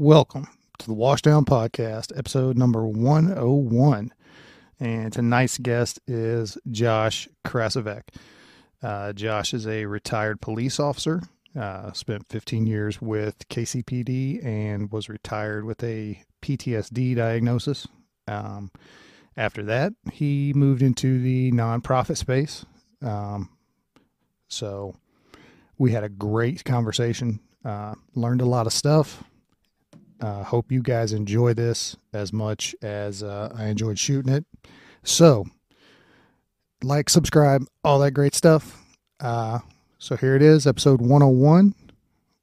Welcome to the Washdown Podcast, episode number 101. And tonight's guest is Josh Krasovec. Uh, Josh is a retired police officer, uh, spent 15 years with KCPD, and was retired with a PTSD diagnosis. Um, after that, he moved into the nonprofit space. Um, so we had a great conversation, uh, learned a lot of stuff. Uh, hope you guys enjoy this as much as uh, I enjoyed shooting it. So, like, subscribe, all that great stuff. Uh, so here it is, episode 101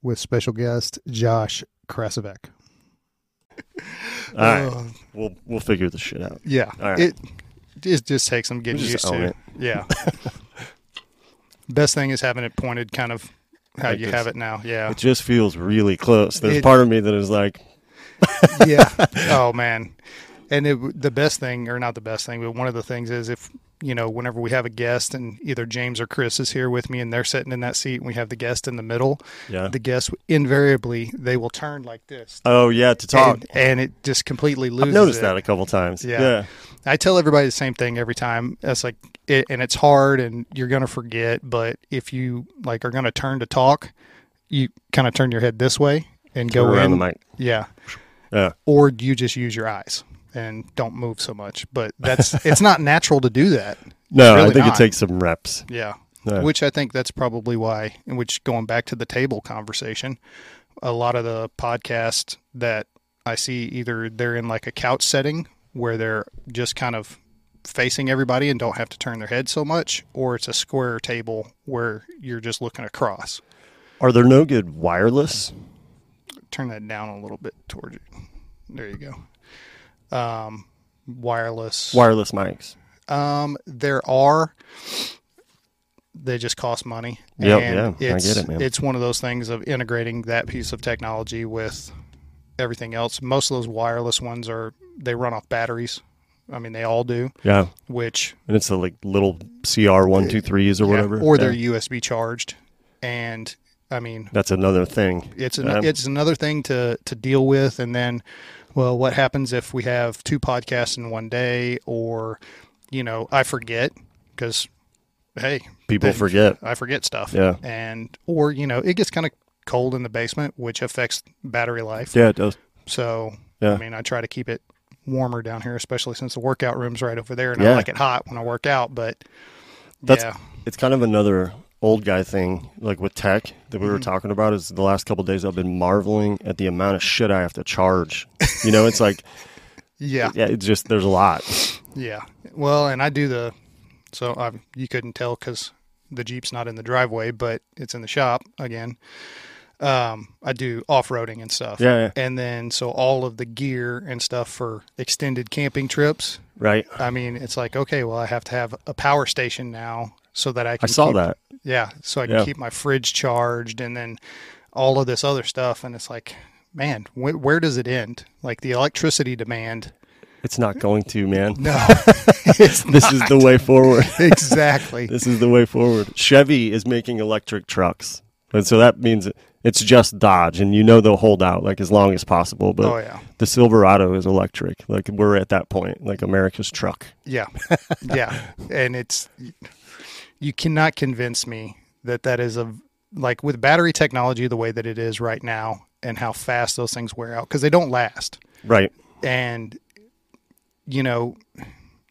with special guest Josh Krasovec. All right, Uh, we'll we'll figure this shit out. yeah, right. it it just takes some getting used to. it. Yeah. Best thing is having it pointed kind of how Like you have it now. Yeah. It just feels really close. There's It- part of me that is like, yeah. Oh man. And it, the best thing, or not the best thing, but one of the things is if you know, whenever we have a guest and either James or Chris is here with me and they're sitting in that seat and we have the guest in the middle, yeah. the guest invariably they will turn like this. Oh yeah, to talk. And, and it just completely loses. I've noticed it. that a couple times. Yeah. Yeah. I tell everybody the same thing every time. It's like, it, and it's hard, and you're gonna forget. But if you like are gonna turn to talk, you kind of turn your head this way and go around in. the mic. Yeah, Yeah. or you just use your eyes and don't move so much. But that's it's not natural to do that. No, really I think not. it takes some reps. Yeah. Yeah. Which I think that's probably why, in which going back to the table conversation, a lot of the podcasts that I see either they're in like a couch setting where they're just kind of facing everybody and don't have to turn their head so much, or it's a square table where you're just looking across. Are there no good wireless? Turn that down a little bit towards you. There you go. Um, wireless. Wireless mics. Um, there are. They just cost money. Yep, and yeah, I it's, get it, man. It's one of those things of integrating that piece of technology with everything else. Most of those wireless ones are they run off batteries. I mean, they all do. Yeah. Which And it's the like little CR one two threes or yeah, whatever. or they're USB charged, and I mean, That's another thing. it's an, Um, it's another thing to to deal with and then well what happens if we have two podcasts in one day or you know i forget because hey People they- forget. i forget stuff Yeah. and or you know it gets kind of cold in the basement which affects battery life Yeah, it does. so Yeah. i mean i try to keep it warmer down here especially since the workout room's right over there and i like it hot when i work out but That's- yeah It's kind of another old guy thing, like with tech that we were Mhm. talking about. Is the last couple days I've been marveling at the amount of shit I have to charge. You know, it's like yeah yeah, it's just there's a lot. Yeah. Well, and I do the so I you couldn't tell because the Jeep's not in the driveway, but it's in the shop again. Um, I do off roading and stuff. Yeah, yeah. And then so all of the gear and stuff for extended camping trips. Right. I mean, it's like okay, well, I have to have a power station now so that I can. I saw keep- that. Yeah, so I can Yeah. keep my fridge charged, and then all of this other stuff, and it's like, man, wh- where does it end? Like the electricity demand. It's not going to, man. No, This is the way forward. exactly. this is the way forward. Chevy is making electric trucks. And so that means it's just Dodge and you know they'll hold out like as long as possible, but oh yeah. the Silverado is electric. Like we're at that point, like America's truck. Yeah, yeah, and it's you cannot convince me that that is a like with battery technology the way that it is right now and how fast those things wear out because they don't last Right. and you know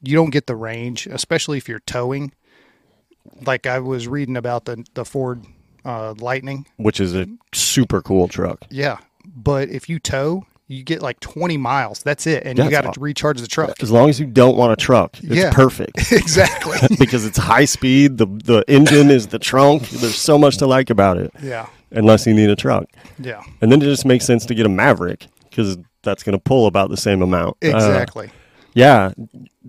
you don't get the range especially if you're towing like i was reading about the the ford uh, lightning Which is a super cool truck. yeah but if you tow you get like 20 miles that's it and Yeah, you got to recharge the truck As long as you don't want a truck, it's Yeah. perfect. exactly because it's high speed, the the engine is the trunk. There's so much to like about it. yeah Unless you need a truck. yeah And then it just makes sense to get a Maverick because that's going to pull about the same amount. Uh, exactly yeah,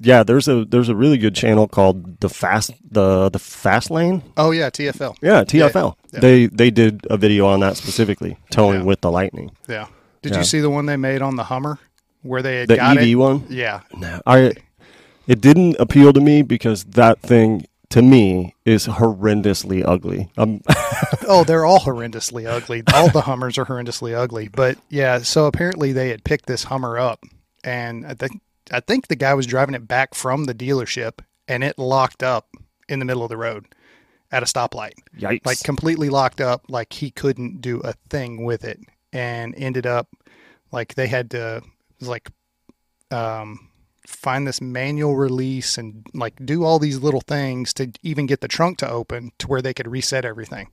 yeah. There's a there's a really good channel called the fast the the fast lane. Oh yeah, TFL. Yeah, TFL. yeah. They they did a video on that specifically, towing Yeah. with the Lightning. Yeah. Did Yeah. you see the one they made on the Hummer where they had The got EV it? one. Yeah. No, I it didn't appeal to me because that thing to me is horrendously ugly. Um, oh, they're all horrendously ugly. All the Hummers are horrendously ugly. But yeah, so apparently they had picked this Hummer up, and I think I think the guy was driving it back from the dealership, and it locked up in the middle of the road at a stoplight, yikes! like completely locked up, like he couldn't do a thing with it, and ended up like they had to like um find this manual release and like do all these little things to even get the trunk to open to where they could reset everything.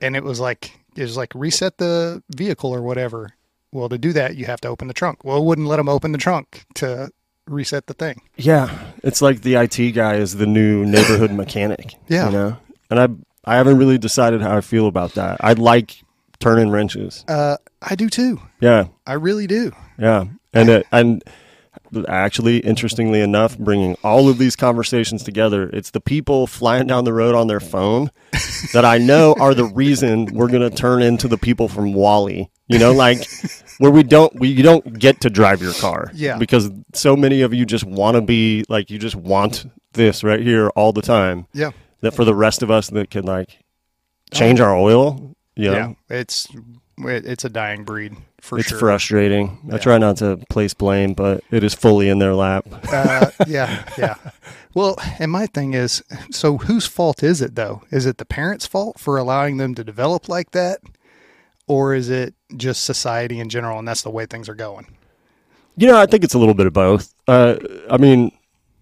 And it was like it was like reset the vehicle or whatever. Well, to do that, you have to open the trunk. Well, it wouldn't let them open the trunk to reset the thing. yeah, it's like the IT guy is the new neighborhood mechanic. Yeah. you know, and I I haven't really decided how I feel about that. I like turning wrenches. Uh, I do too. Yeah, I really do. Yeah, and it, and actually, interestingly enough, bringing all of these conversations together, it's the people flying down the road on their phone that I know are the reason we're going to turn into the people from WALL-E. You know, like where we don't we you don't get to drive your car. Yeah. because so many of you just want to be like you just want this right here all the time. Yeah. That for the rest of us that can like change our oil. Know, Yeah. It's it's a dying breed for it's sure. frustrating. I Yeah. try not to place blame, but it is fully in their lap. uh, yeah, yeah. Well, and my thing is, so whose fault is it though? Is it the parents' fault for allowing them to develop like that, or is it just society in general, and that's the way things are going? You know, I think it's a little bit of both. Uh, I mean,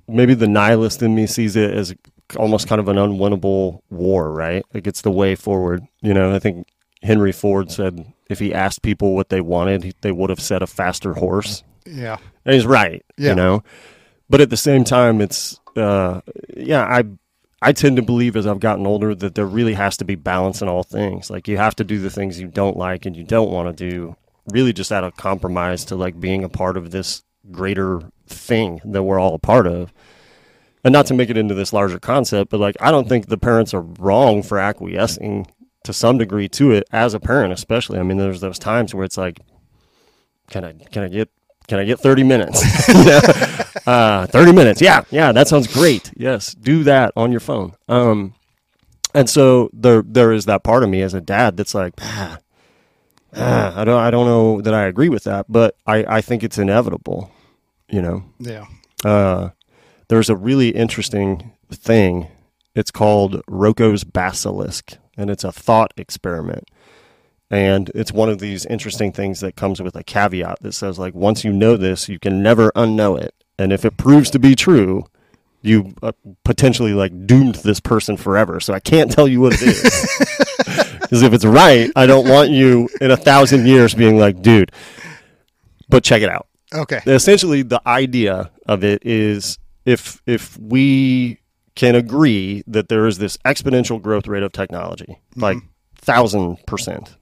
maybe the nihilist in me sees it as almost kind of an unwinnable war, right? Like it's the way forward. You know, I think Henry Ford said if he asked people what they wanted, they would have said a faster horse. Yeah, And he's right, Yeah. you know. But at the same time, it's uh, yeah, I I tend to believe as I've gotten older that there really has to be balance in all things. Like you have to do the things you don't like and you don't want to do, really just out of compromise to like being a part of this greater thing that we're all a part of. And not to make it into this larger concept, but like I don't think the parents are wrong for acquiescing to some degree to it as a parent, especially. I mean, there's those times where it's like, can I can I get can I get 30 minutes? Uh, 30 minutes. Yeah. Yeah. That sounds great. Yes. Do that on your phone. Um, and so there, there is that part of me as a dad that's like, ah, ah, I don't, I don't know that I agree with that, but I, I think it's inevitable, you know? yeah. Uh, there's a really interesting thing. It's called Roko's Basilisk, and it's a thought experiment. And it's one of these interesting things that comes with a caveat that says, like, once you know this, you can never unknow it. And if it proves to be true, you uh, potentially like doomed this person forever. So I can't tell you what it is. Because if it's right, I don't want you in a thousand years being like, dude, but check it out Okay. essentially the idea of it is if if we can agree that there is this exponential growth rate of technology like thousand percent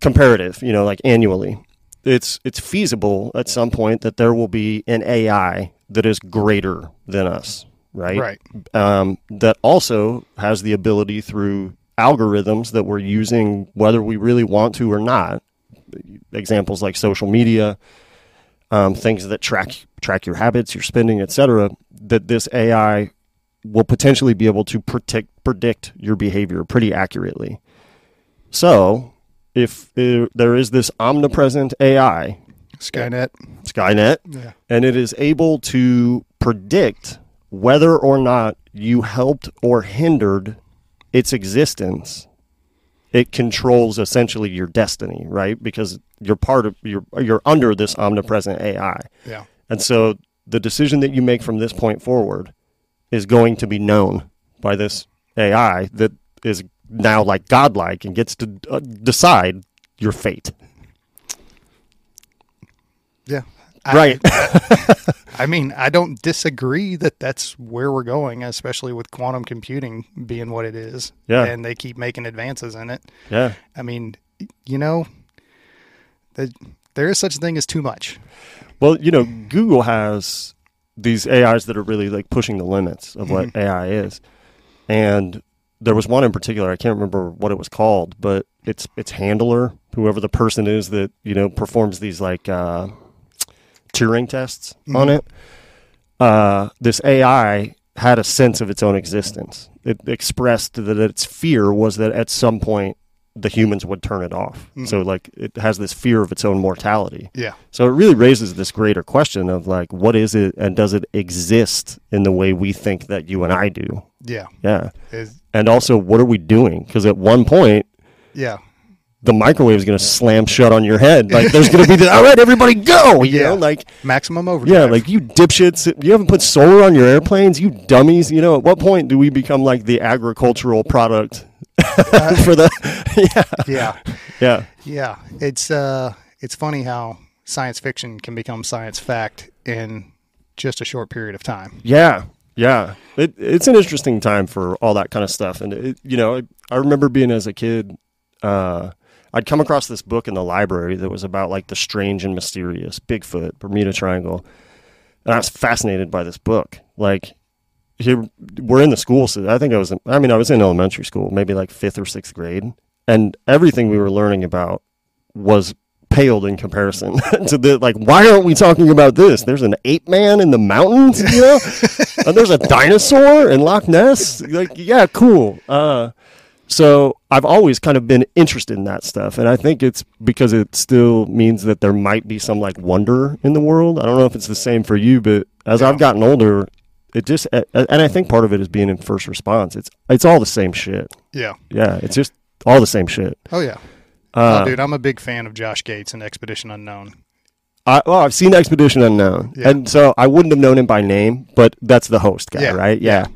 comparative you know like annually it's it's feasible at some point that there will be an ai that is greater than us right Right. um, that also has the ability through algorithms that we're using whether we really want to or not examples like social media um, things that track track your habits your spending etc that this ai will potentially be able to predict predict your behavior pretty accurately so if uh, there is this omnipresent ai Skynet. skynet Yeah. and it is able to predict whether or not you helped or hindered its existence it controls essentially your destiny right because you're part of you're you're under this omnipresent ai Yeah. and so the decision that you make from this point forward is going to be known by this ai that is now like godlike and gets to uh, decide your fate Yeah. Right I mean, I don't disagree that that's where we're going, especially with quantum computing being what it is. Yeah. And they keep making advances in it. yeah I mean, you know, that there is such a thing as too much. Well, you know, Google has these AIs that are really like pushing the limits of what AI is. And there was one in particular, I can't remember what it was called, but it's it's handler, whoever the person is that, you know, performs these like uh Turing tests on it. Uh this AI had a sense of its own existence. It expressed that its fear was that at some point the humans would turn it off. Mhm. So like it has this fear of its own mortality. Yeah. So it really raises this greater question of like what is it and does it exist in the way we think that you and I do? Yeah. Yeah. And also what are we doing? Because at one point yeah. The microwave is going to slam shut on your head. Like there's going to be the all right, everybody go. You Yeah. know, like Maximum overdrive. yeah, like you dipshits. You haven't put solar on your airplanes, you dummies. You know, at what point do we become like the agricultural product for the? yeah, yeah. yeah, Yeah. It's uh it's funny how science fiction can become science fact in just a short period of time. yeah, yeah. It, it's an interesting time for all that kind of stuff, and it, you know, I, I remember being as a kid. Uh, I'd come across this book in the library that was about like the strange and mysterious Bigfoot, Bermuda Triangle, and I was fascinated by this book. Like, here we're in the school. So I think I was. In, I mean, I was in elementary school, maybe like fifth or sixth grade, and everything we were learning about was paled in comparison to the like. Why aren't we talking about this? There's an ape man in the mountains, you know, and there's a dinosaur in Loch Ness. Like, yeah, cool. Uh, so I've always kind of been interested in that stuff, and I think it's because it still means that there might be some like wonder in the world. I don't know if it's the same for you, but as Yeah. I've gotten older, it just and I think part of it is being in first response. It's it's all the same shit. Yeah. Yeah, it's just all the same shit. Oh yeah. Uh, oh, dude, I'm a big fan of Josh Gates and Expedition Unknown. I, well, I've seen Expedition Unknown, Yeah. and so I wouldn't have known him by name, but that's the host guy, Yeah. right? Yeah.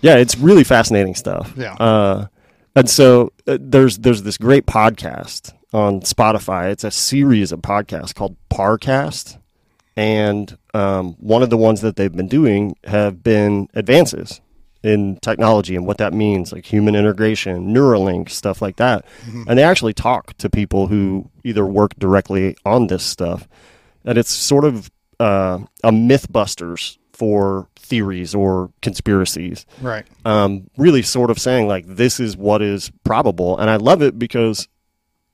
yeah, It's really fascinating stuff. Yeah. Uh, and so uh, there's there's this great podcast on Spotify. It's a series of podcasts called Parcast, and um, one of the ones that they've been doing have been advances in technology and what that means, like human integration, Neuralink, stuff like that. And they actually talk to people who either work directly on this stuff, and it's sort of uh, a MythBusters for theories or conspiracies Right. um, really sort of saying like this is what is probable, and I love it because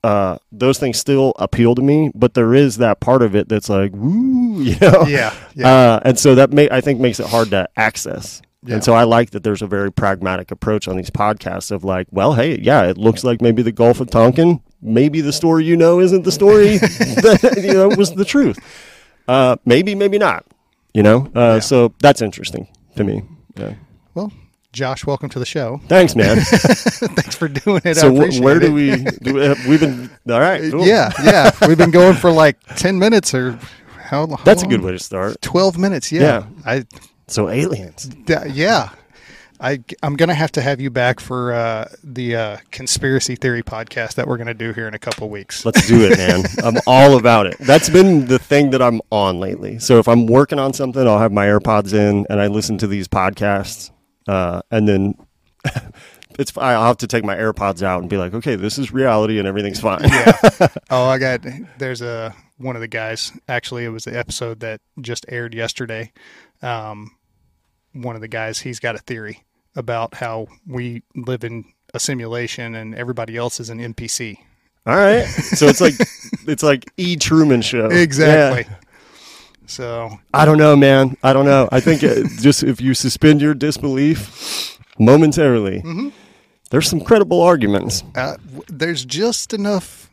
uh, those things still appeal to me, but there is that part of it that's like woo, you know, Yeah. Yeah. uh, and so that may I think makes it hard to access. Yeah. And so I like that there's a very pragmatic approach on these podcasts of like, well, hey, yeah, it looks like maybe the Gulf of Tonkin, maybe the story you know isn't the story that you know was the truth. Uh, maybe, maybe not. You know, uh, Yeah. so that's interesting to me. Yeah. well, Josh, welcome to the show. Thanks, man. Thanks for doing it. so I wh- appreciate where it. do we? Do we have, we've been all right. Cool. Yeah, yeah. We've been going for like ten minutes or how? how that's a good way to start. Twelve minutes. Yeah. Yeah. I. So aliens. d- yeah. I, I'm gonna have to have you back for uh, the uh, conspiracy theory podcast that we're gonna do here in a couple weeks. Let's do it, man. I'm all about it. That's been the thing that I'm on lately. So if I'm working on something, I'll have my AirPods in and I listen to these podcasts, uh, and then. It's I'll have to take my AirPods out and be like, okay, this is reality and everything's fine. yeah. Oh, I got. There's a one of the guys. Actually, it was the episode that just aired yesterday. Um, one of the guys, he's got a theory about how we live in a simulation and everybody else is an NPC. All right. So it's like it's like E Truman show. Exactly. Yeah. So I don't know, man. I don't know. I think it, just if you suspend your disbelief momentarily, Mm-hmm. there's some credible arguments. uh, w- there's just enough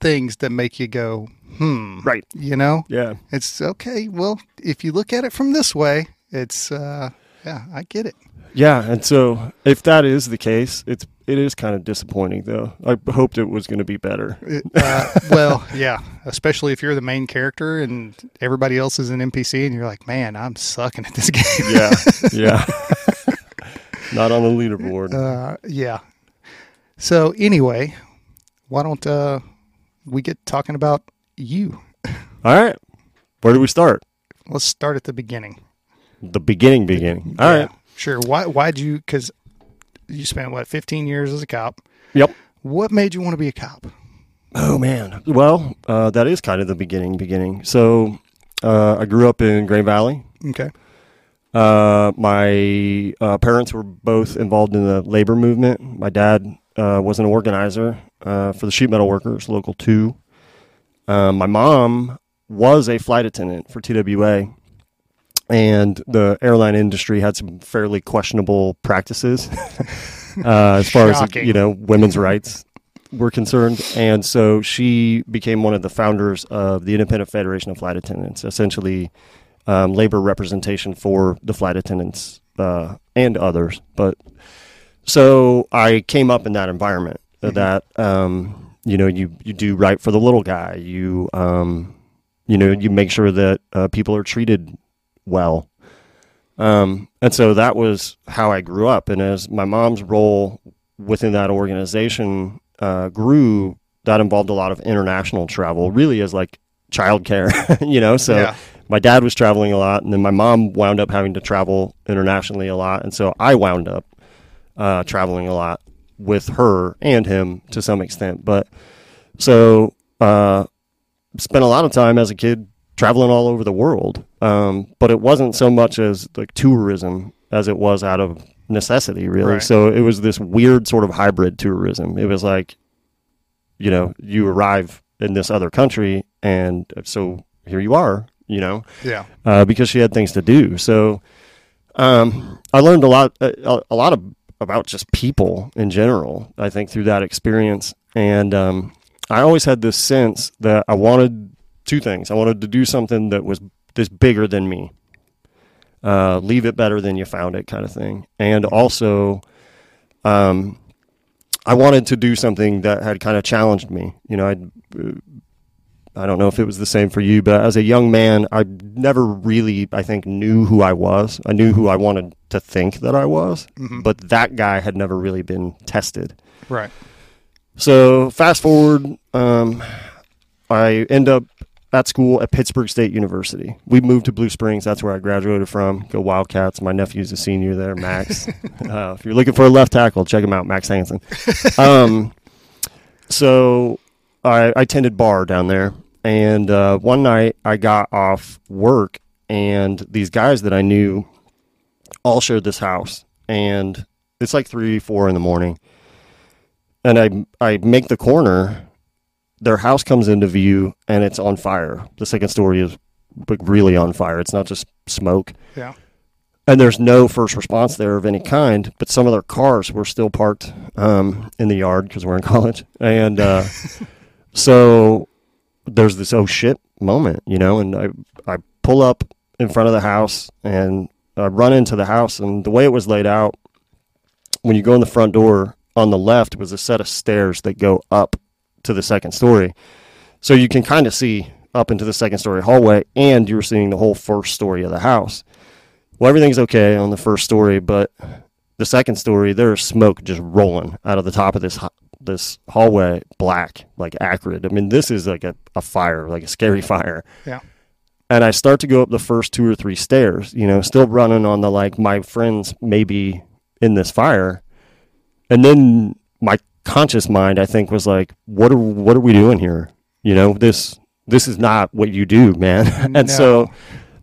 things that make you go, hmm. Right. You know, Yeah. it's okay. Well, if you look at it from this way, it's uh, yeah, I get it. Yeah, and so if that is the case, it's it is kind of disappointing though. I hoped it was going to be better. It, uh, well, yeah, especially if you're the main character and everybody else is an NPC, and you're like, man, I'm sucking at this game. Yeah. yeah. Not on the leaderboard. Uh, yeah. So anyway, why don't uh, we get talking about you? All right. Where do we start? Let's start at the beginning. The beginning beginning. All right. Sure. Why? Why'd you? Because you spent what 15 years as a cop. Yep. What made you want to be a cop? Oh man. Well, uh, that is kind of the beginning beginning. So, uh, I grew up in Green Valley. Okay. Uh, my uh, parents were both involved in the labor movement. My dad uh, was an organizer uh, for the sheet metal workers, local two. Um, my mom was a flight attendant for TWA, and the airline industry had some fairly questionable practices uh, as far Shocking. as you know women's rights were concerned. And so she became one of the founders of the Independent Federation of Flight Attendants, essentially um, labor representation for the flight attendants uh, and others. But so I came up in that environment Mhm. that um, you know you you do right for the little guy. You um, you know you make sure that uh, people are treated well. Um, and so that was how I grew up. And as my mom's role within that organization uh, grew, that involved a lot of international travel, really as like childcare, you know. So yeah. my dad was traveling a lot, and then my mom wound up having to travel internationally a lot, and so I wound up uh, traveling a lot with her and him to some extent. But so uh, spent a lot of time as a kid traveling all over the world, um, but it wasn't so much as like tourism as it was out of necessity, really. Right. So it was this weird sort of hybrid tourism. It was like, you know, you arrive in this other country, and so here you are, you know, Yeah. uh, because she had things to do. So um, I learned a lot, a, a lot of about just people in general. I think through that experience, and um, I always had this sense that I wanted two things. I wanted to do something that was this bigger than me. Uh, leave it better than you found it, kind of thing, and also. Um, I wanted to do something that had kind of challenged me. You know, I'd, uh, I don't know if it was the same for you, but as a young man, I never really, I think, knew who I was. I knew who I wanted to think that I was, Mhm. but that guy had never really been tested. Right. So fast forward, um, I end up at school at Pittsburg State University. We moved to Blue Springs. That's where I graduated from. Go Wildcats. My nephew's a senior there, Max. uh, if you're looking for a left tackle, check him out, Max Hansen. Um, so I, I attended bar down there, and uh, one night I got off work, and these guys that I knew all shared this house, and it's like three, four in the morning, and I I make the corner. Their house comes into view, and it's on fire. The second story is really on fire. It's not just smoke Yeah. and there's no first response there of any kind. But some of their cars were still parked um, in the yard because we're in college, and uh, so there's this oh shit moment, you know. And I I pull up in front of the house and I run into the house, and the way it was laid out, when you go in the front door on the left was a set of stairs that go up to the second story, so you can kind of see up into the second story hallway, and you're seeing the whole first story of the house well, everything's okay on the first story, but the second story, there's smoke just rolling out of the top of this this hallway, black, like acrid. I mean, this is like a, a fire, like a scary fire. Yeah. And I start to go up the first two or three stairs, you know, still running on the like my friends may be in this fire, and then my conscious mind, I think, was like, what are what are we doing here? You know, this this is not what you do, man. and so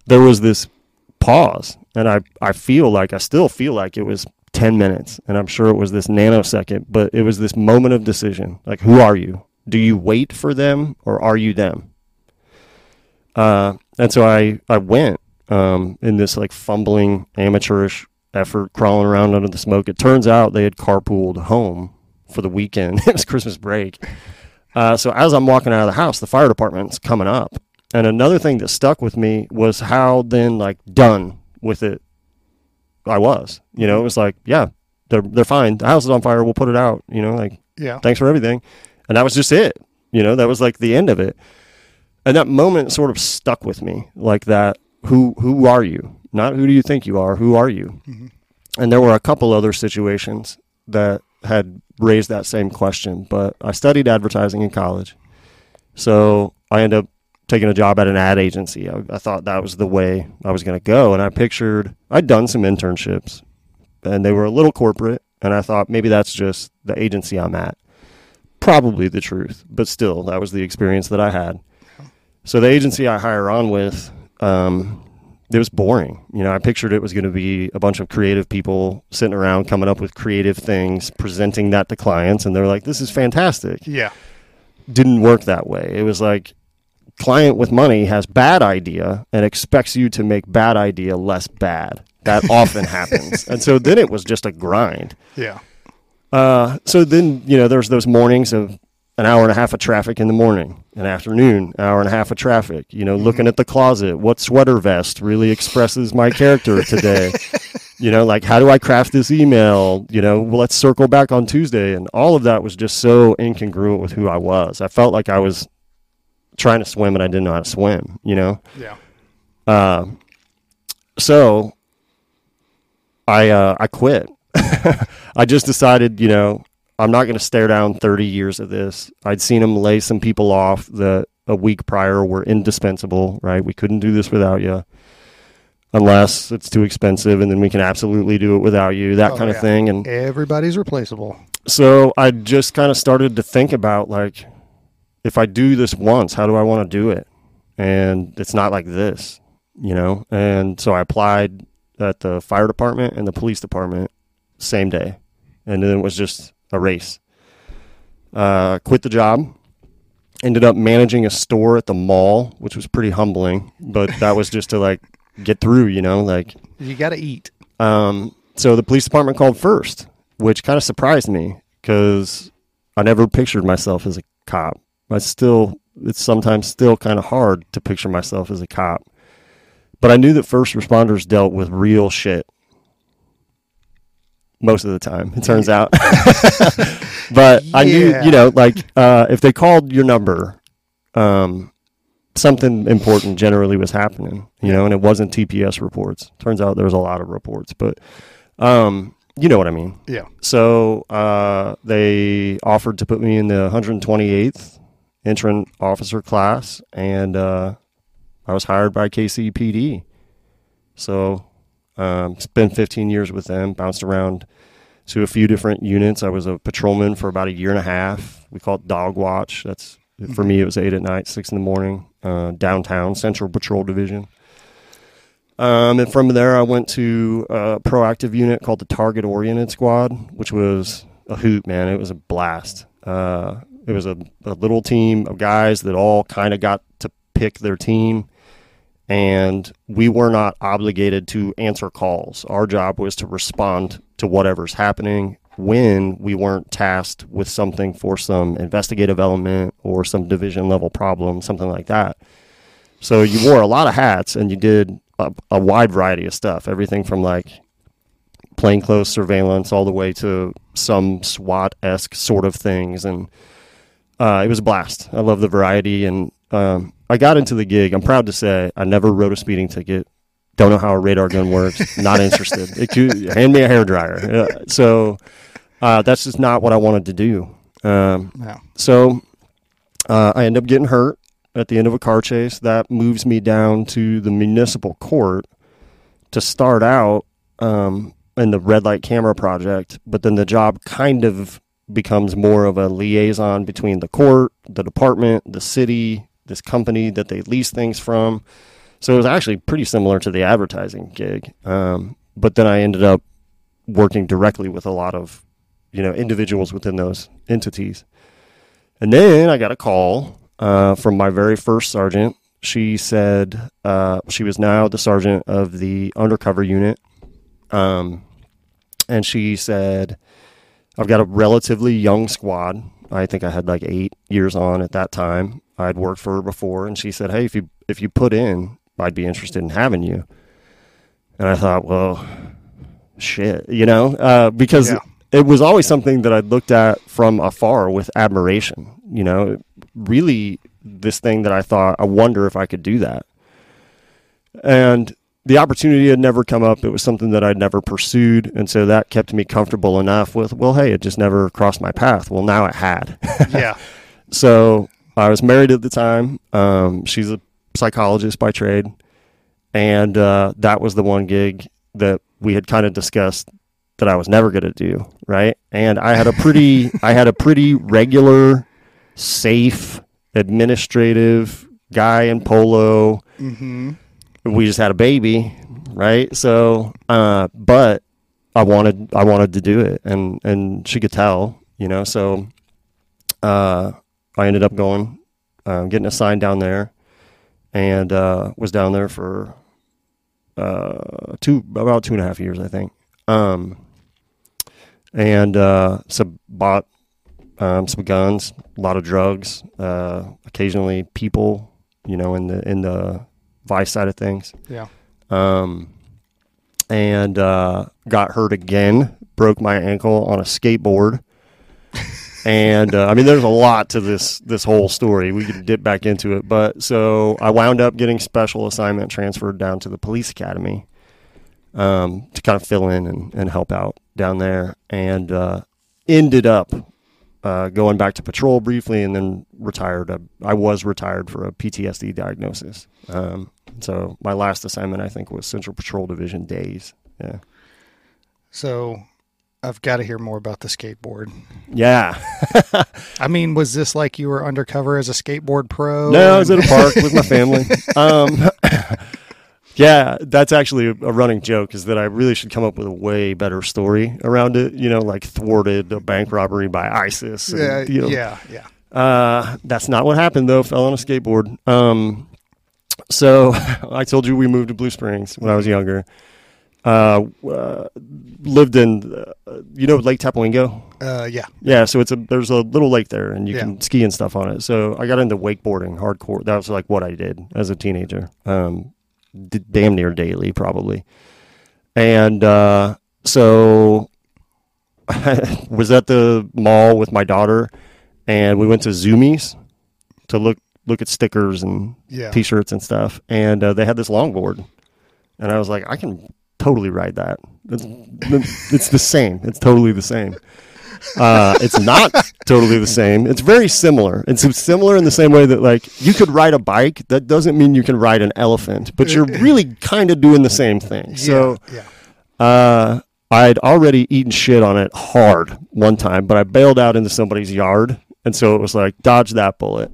there was this pause and I, I feel like I still feel like it was 10 minutes and I'm sure it was this nanosecond but it was this moment of decision. Like who are you? Do you wait for them or are you them? Uh, and so I, I went um, in this like fumbling amateurish effort crawling around under the smoke. It turns out they had carpooled home for the weekend it was Christmas break uh, so as I'm walking out of the house the fire department's coming up and another thing that stuck with me was how then like done with it I was. You know, it was like, yeah, they're they're fine. The house is on fire. We'll put it out. You know, like Yeah. thanks for everything. And that was just it. You know, that was like the end of it. And that moment sort of stuck with me, like that. Who who are you? Not who do you think you are? Who are you? Mhm. And there were a couple other situations that had raised that same question. But I studied advertising in college, so I ended up taking a job at an ad agency. I, I thought that was the way I was going to go, and I pictured I'd done some internships, and they were a little corporate, and I thought maybe that's just the agency I'm at. Probably the truth, but still, that was the experience that I had. So the agency I hire on with, um, it was boring. You know, I pictured it was going to be a bunch of creative people sitting around coming up with creative things, presenting that to clients, and they're like, "This is fantastic." Yeah. Didn't work that way. It was like client with money has bad idea and expects you to make bad idea less bad. That often happens. And so then it was just a grind. Yeah. Uh, so then, you know, there's those mornings of an hour and a half of traffic in the morning, an afternoon, hour and a half of traffic, you know, looking at the closet, what sweater vest really expresses my character today. you know, like how do I craft this email? You know, well, let's circle back on Tuesday. And all of that was just so incongruent with who I was. I felt like I was trying to swim and I didn't know how to swim, you know? Yeah. Uh, so I uh, I quit. I just decided, you know, I'm not going to stare down 30 years of this. I'd seen him lay some people off that a week prior were indispensable, right? We couldn't do this without you unless it's too expensive and then we can absolutely do it without you, that Oh, kind yeah. of thing. And Everybody's replaceable. so I just kind of started to think about like, if I do this once, how do I want to do it? And it's not like this, you know? And so I applied at the fire department and the police department same day. And then it was just a race. Uh, quit the job. Ended up managing a store at the mall, which was pretty humbling, but that was just to like get through, you know, like You got to eat. um, so the police department called first, which kind of surprised me because I never pictured myself as a cop. I still, it's sometimes still kind of hard to picture myself as a cop. But I knew that first responders dealt with real shit most of the time, it turns out. but I knew, you know, like uh, if they called your number, um, something important generally was happening, you know, and it wasn't TPS reports. Turns out there was a lot of reports, but um, you know what I mean. Yeah. So uh, they offered to put me in the 128th entrant officer class, and uh, I was hired by KCPD. So um, spent 15 years with them, bounced around to a few different units. I was a patrolman for about a year and a half. We call it dog watch. That's for me. It was eight at night, six in the morning, uh, downtown Central Patrol Division. Um, and from there, I went to a proactive unit called the Target Oriented Squad, which was a hoot, man. It was a blast. Uh, it was a, a little team of guys that all kind of got to pick their team, and we were not obligated to answer calls. Our job was to respond to whatever's happening when we weren't tasked with something for some investigative element or some division level problem, something like that. So you wore a lot of hats and you did a, a wide variety of stuff, everything from like plainclothes surveillance all the way to some SWAT esque sort of things. And uh, it was a blast. I love the variety. And um, I got into the gig. I'm proud to say I never wrote a speeding ticket. Don't know how a radar gun works. Not interested. It could, hand me a hair dryer. Uh, so uh, that's just not what I wanted to do. Um, Yeah. so uh, I end up getting hurt at the end of a car chase. That moves me down to the municipal court to start out um, in the red light camera project. But then the job kind of becomes more of a liaison between the court, the department, the city, this company that they lease things from. So it was actually pretty similar to the advertising gig. Um, but then I ended up working directly with a lot of you know individuals within those entities. And then I got a call uh, from my very first sergeant. She said uh, she was now the sergeant of the undercover unit. Um, and she said, I've got a relatively young squad. I think I had like eight years on at that time. I'd worked for her before, and she said, "Hey, if you if you put in, I'd be interested in having you." And I thought, well, shit, you know, uh, because Yeah. it was always something that I looked at from afar with admiration. You know, really this thing that I thought, I wonder if I could do that. And the opportunity had never come up. It was something that I'd never pursued. And so that kept me comfortable enough with, well, hey, it just never crossed my path. Well, now it had. Yeah. So I was married at the time. Um, she's a psychologist by trade, and uh, that was the one gig that we had kind of discussed that I was never going to do. Right, and I had a pretty, I had a pretty regular, safe, administrative guy in polo. Mm-hmm. We just had a baby, right? So, uh, but I wanted, I wanted to do it, and and she could tell, you know. So, uh, I ended up going, uh, getting assigned down there. and uh, was down there for uh, two about two and a half years, I think. Um, and uh, so bought um, some guns, a lot of drugs, uh, occasionally people, you know, in the in the vice side of things. Yeah. Um, and uh, got hurt again, broke my ankle on a skateboard. And uh, I mean, there's a lot to this this whole story. We could dip back into it, but so I wound up getting special assignment transferred down to the police academy um, to kind of fill in and, and help out down there, and uh, ended up uh, going back to patrol briefly, and then retired. I, I was retired for a PTSD diagnosis. Um, so my last assignment, I think, was Central Patrol Division days. Yeah. So I've got to hear more about the skateboard. Yeah. I mean, was this like you were undercover as a skateboard pro? No, I was at a park with my family. Um, yeah, that's actually a running joke is that I really should come up with a way better story around it. You know, like thwarted a bank robbery by ISIS. and, yeah, you know, yeah, yeah. Uh, that's not what happened though. Fell on a skateboard. Um, so I told you we moved to Blue Springs when I was younger. Uh, uh lived in, uh, you know, Lake Tapawingo. Uh, yeah. Yeah, so it's a there's a little lake there, and you Yeah. can ski and stuff on it. So I got into wakeboarding hardcore. That was like what I did as a teenager. Um, d- damn near daily, probably. And uh, so was at the mall with my daughter, and we went to Zumiez to look look at stickers and Yeah. t-shirts and stuff and uh, they had this longboard and i was like i can totally ride that. It's, it's the same. It's totally the same. Uh, it's not totally the same. It's very similar. It's similar in the same way that like you could ride a bike. That doesn't mean you can ride an elephant but you're really kind of doing the same thing. So yeah. uh, I'd already eaten shit on it hard one time, but I bailed out into somebody's yard, and so it was like dodge that bullet.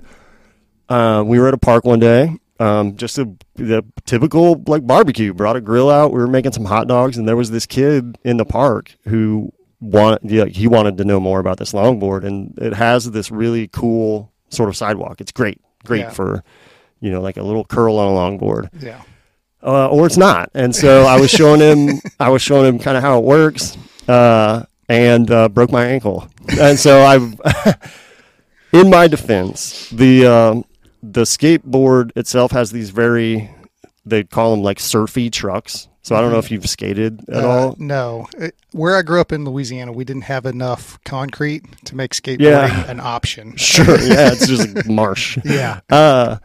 Uh, we were at a park one day, um, just a the typical like barbecue. Brought a grill out. We were making some hot dogs, and there was this kid in the park who wanted yeah, he wanted to know more about this longboard, and it has this really cool sort of sidewalk. It's great, great Yeah. for you know like a little curl on a longboard yeah. uh, or it's not. And so I was showing him, I was showing him kind of how it works, uh, and uh, broke my ankle. And so I've, in my defense, the um, the skateboard itself has these very, they call them like surfy trucks. So I don't know if you've skated at Uh, all. No. It- where I grew up in Louisiana, we didn't have enough concrete to make skateboarding Yeah. an option. Sure, yeah, it's just marsh. Yeah. Uh,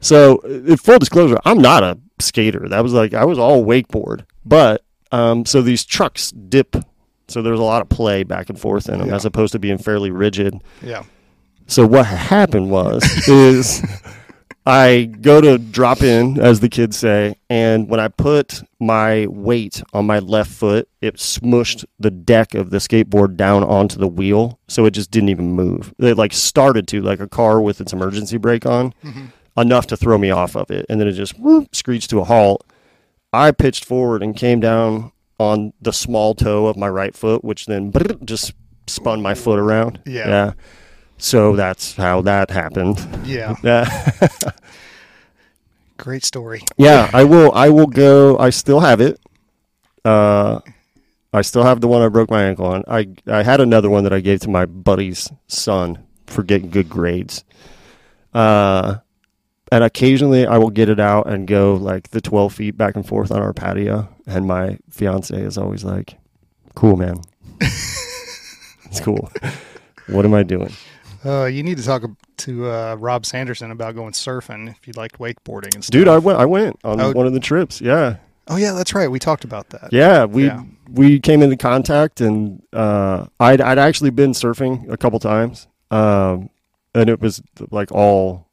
so uh, full disclosure, I'm not a skater. That was like I was all wakeboard, but um, so these trucks dip, so there's a lot of play back and forth in them Yeah. as opposed to being fairly rigid. Yeah. So what happened was is I go to drop in, as the kids say, and when I put my weight on my left foot, it smushed the deck of the skateboard down onto the wheel, so it just didn't even move. It like started to like a car with its emergency brake on, mm-hmm. enough to throw me off of it, and then it just whoop, screeched to a halt. I pitched forward and came down on the small toe of my right foot, which then just spun my foot around. Yeah. Yeah. So that's how that happened. Yeah. Great story. yeah, I will I will go I still have it. Uh I still have the one I broke my ankle on. I I had another one that I gave to my buddy's son for getting good grades. Uh and occasionally I will get it out and go like the 12 feet back and forth on our patio. And my fiance is always like, cool, man. it's cool. what am I doing? Uh, you need to talk to uh, Rob Sanderson about going surfing if you liked wakeboarding and stuff. Dude, I went. I went on Oh. one of the trips. Yeah, oh yeah, that's right. We talked about that. yeah. We Yeah. we came into contact, and uh, I'd I'd actually been surfing a couple times, um, and it was like all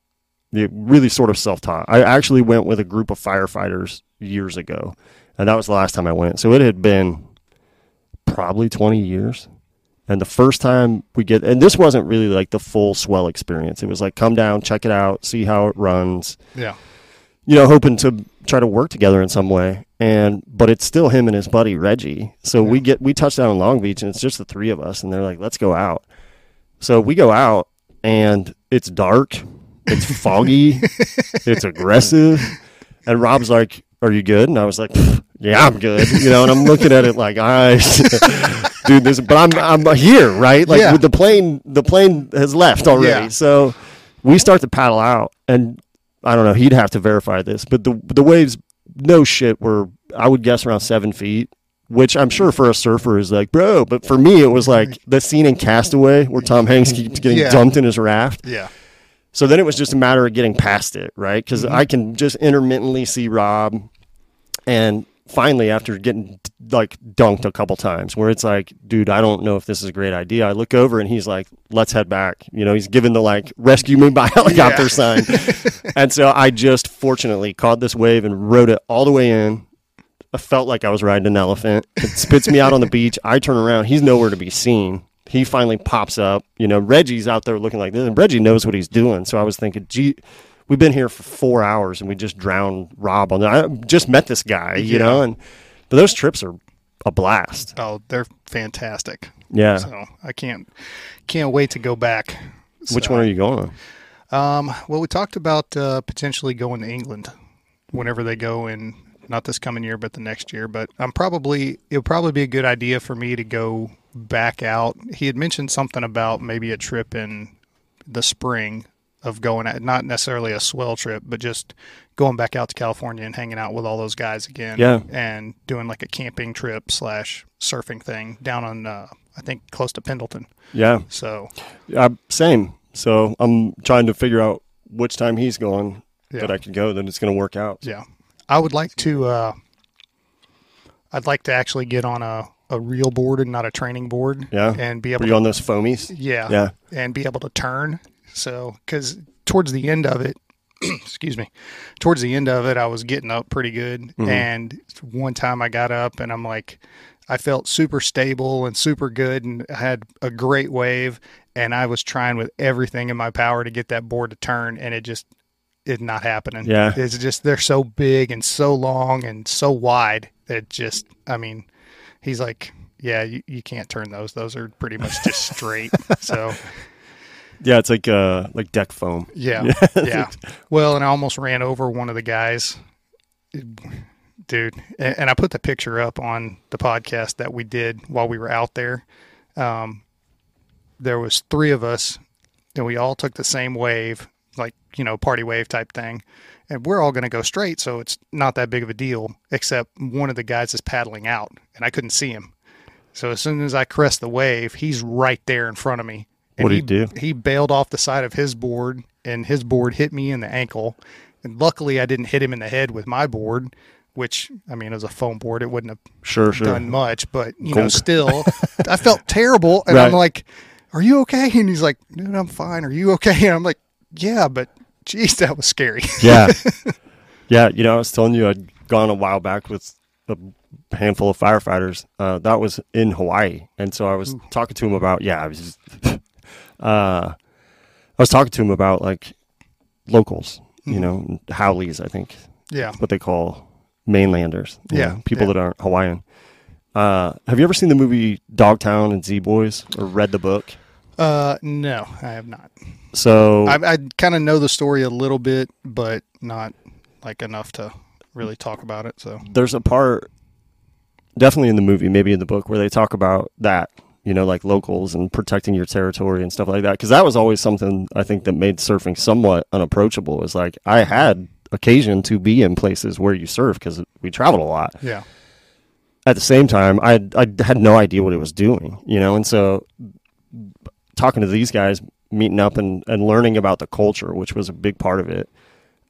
really sort of self taught. I actually went with a group of firefighters years ago, and that was the last time I went. So it had been probably twenty years. And the first time we get, and this wasn't really like the full swell experience. It was like come down, check it out, see how it runs, Yeah. you know, hoping to try to work together in some way. And but it's still him and his buddy Reggie. So we get we touch down in Long Beach and it's just the three of us and they're like, let's go out. So we go out and it's dark It's foggy. it's aggressive. And Rob's like, "Are you good?" And I was like, "Yeah, I'm good." You know, and I'm looking at it like, "I, dude, this." But I'm I'm here, right? Like Yeah. with the plane, the plane has left already. Yeah. So we start to paddle out, and I don't know. He'd have to verify this, but the the waves, no shit, were I would guess around seven feet. Which I'm sure for a surfer is like, bro, but for me it was like the scene in Castaway where Tom Hanks keeps getting Yeah. dumped in his raft. Yeah. So then it was just a matter of getting past it, right? Because Mm-hmm. I can just intermittently see Rob, and finally, after getting like dunked a couple times, where it's like, dude, I don't know if this is a great idea. I look over and he's like, let's head back. You know, he's given the like rescue me by helicopter Yeah. sign, and so I just fortunately caught this wave and rode it all the way in. I felt like I was riding an elephant. It spits me out on the beach. I turn around. He's nowhere to be seen. He finally pops up. You know, Reggie's out there looking like this, and Reggie knows what he's doing. So I was thinking, gee, we've been here for four hours and we just drowned Rob on the. I just met this guy, you Yeah. know, and but those trips are a blast. Oh, they're fantastic. Yeah. So I can't can't wait to go back. Which one are you going on? Um, well, we talked about uh, potentially going to England whenever they go in, not this coming year, but the next year. But I'm probably it would probably be a good idea for me to go back out. He had mentioned something about maybe a trip in the spring of going at not necessarily a swell trip, but just going back out to California and hanging out with all those guys again. Yeah. and doing like a camping trip slash surfing thing down on uh, I think close to Pendleton. Yeah, So uh, same. So I'm trying to figure out which time he's going Yeah. that I can go that it's going to work out. Yeah. I would like to uh I'd like to actually get on a, a real board and not a training board. Yeah. And be Are able you to on those foamies? yeah, Yeah. and be able to turn. So cuz towards the end of it excuse me. Towards the end of it I was getting up pretty good Mm-hmm. and one time I got up and I'm like I felt super stable and super good and I had a great wave and I was trying with everything in my power to get that board to turn and it just it's not happening. Yeah. It's just they're so big and so long and so wide that just I mean, he's like, Yeah, you, you can't turn those. Those are pretty much just straight. so Yeah, it's like uh like deck foam. yeah. Yeah. Well, and I almost ran over one of the guys. Dude. And, I put the picture up on the podcast that we did while we were out there. Um there was three of us and we all took the same wave, like, you know, party wave type thing. And we're all going to go straight, so it's not that big of a deal, except one of the guys is paddling out and I couldn't see him. So as soon as I crest the wave, he's right there in front of me. And What'd he do? He bailed off the side of his board, and his board hit me in the ankle. And luckily, I didn't hit him in the head with my board, which I mean, it was a foam board. It wouldn't have Sure, sure. done much, but you know, still, I felt terrible, and I'm like, "Are you okay?" And he's like, "Dude, I'm fine. Are you okay?" And I'm like, "Yeah, but geez, that was scary." Yeah. yeah, you know, I was telling you I'd gone a while back with a handful of firefighters. Uh, that was in Hawaii. And so I was talking to him about, yeah, I was just, uh, I was talking to him about like locals, you know, haoles, I think, yeah, what they call mainlanders. Yeah, know, people yeah. that aren't Hawaiian. Uh, have you ever seen the movie Dogtown and Z Boys or read the book? uh, no, I have not. So I, I kind of know the story a little bit, but not like enough to really talk about it. So there's a part definitely in the movie maybe in the book where they talk about that you know like locals and protecting your territory and stuff like that because that was always something i think that made surfing somewhat unapproachable is like i had occasion to be in places where you surf because we traveled a lot. Yeah, at the same time I, I had no idea what it was doing you know and so talking to these guys meeting up and, and learning about the culture which was a big part of it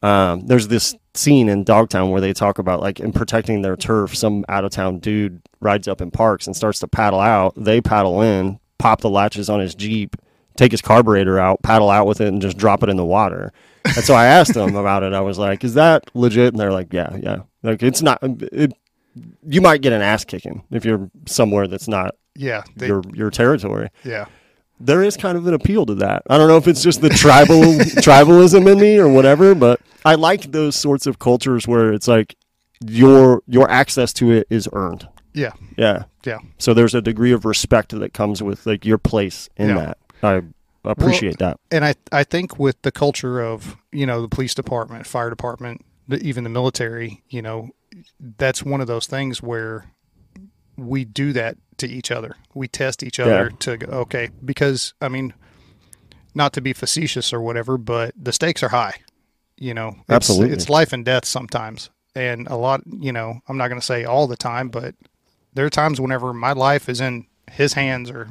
um, there's this scene in dogtown where they talk about like in protecting their turf some out of town dude rides up in parks and starts to paddle out. They paddle in pop the latches on his jeep take his carburetor out paddle out with it and just drop it in the water. And so i asked them about it. I was like is that legit? And they're like yeah yeah. Like it's not it, you might get an ass kicking if you're somewhere that's not yeah, they, your your territory. yeah, There is kind of an appeal to that. I don't know if it's just the tribal tribalism in me or whatever, but I like those sorts of cultures where it's like your your access to it is earned. yeah, Yeah. yeah. So there's a degree of respect that comes with like your place in Yeah. that. I appreciate that. and I I think with the culture of you know the police department, fire department, even the military, you know, that's one of those things where we do that to each other. We test each other Yeah. to go, okay because I mean, not to be facetious or whatever, but the stakes are high. You know, it's, Absolutely. it's life and death sometimes, and a lot. You know, I'm not going to say all the time, but there are times whenever my life is in his hands or.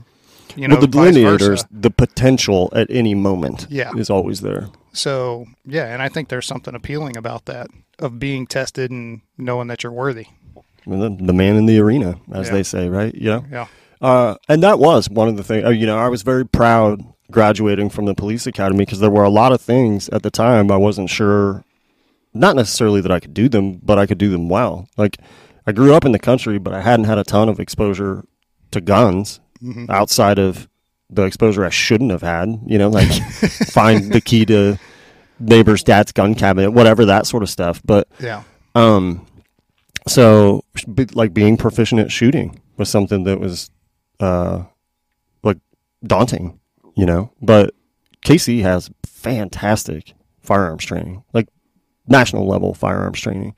You know, well, the delineators, the potential at any moment Yeah. is always there. So yeah, and I think there's something appealing about that of being tested and knowing that you're worthy. The, the man in the arena, as Yeah. they say, right? Yeah. Yeah. Uh, and that was one of the things. Uh, you know, I was very proud graduating from the police academy because there were a lot of things at the time I wasn't sure. Not necessarily that I could do them, but I could do them well. Like I grew up in the country, but I hadn't had a ton of exposure to guns Mm-hmm. outside of the exposure I shouldn't have had. You know, like find the key to neighbor's dad's gun cabinet, whatever that sort of stuff. But Yeah. um, so like being proficient at shooting was something that was uh like daunting, you know. But KC has fantastic firearms training, like national level firearms training.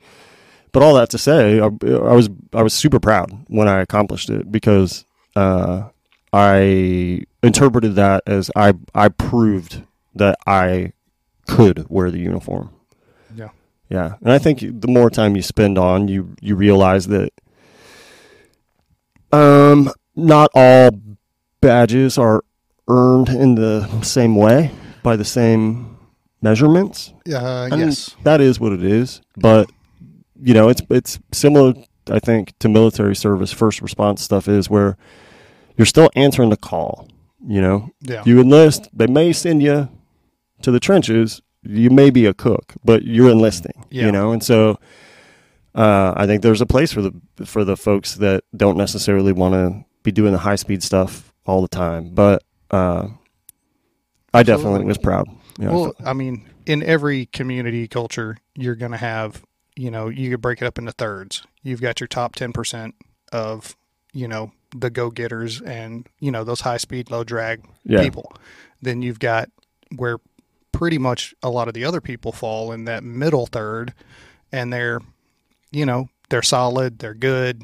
But all that to say, I, I was I was super proud when I accomplished it because uh, I interpreted that as I I proved that I could wear the uniform. Yeah. And I think the more time you spend on, you you realize that um not all badges are earned in the same way by the same measurements. Uh, And yes. that is what it is. But you know, it's it's similar, I think, to military service, first response stuff is where you're still answering the call. You know, Yeah. you enlist. They may send you to the trenches. You may be a cook, but you're enlisting. Yeah. You know, and so uh, I think there's a place for the for the folks that don't necessarily want to be doing the high speed stuff all the time. But uh, I definitely was proud. Yeah, well, I mean, in every community culture, you're going to have, you know, you could break it up into thirds. You've got your top 10% of, you know, the go getters and, you know, those high speed, low drag Yeah. people. Then you've got where pretty much a lot of the other people fall in that middle third and they're, you know, they're solid, they're good.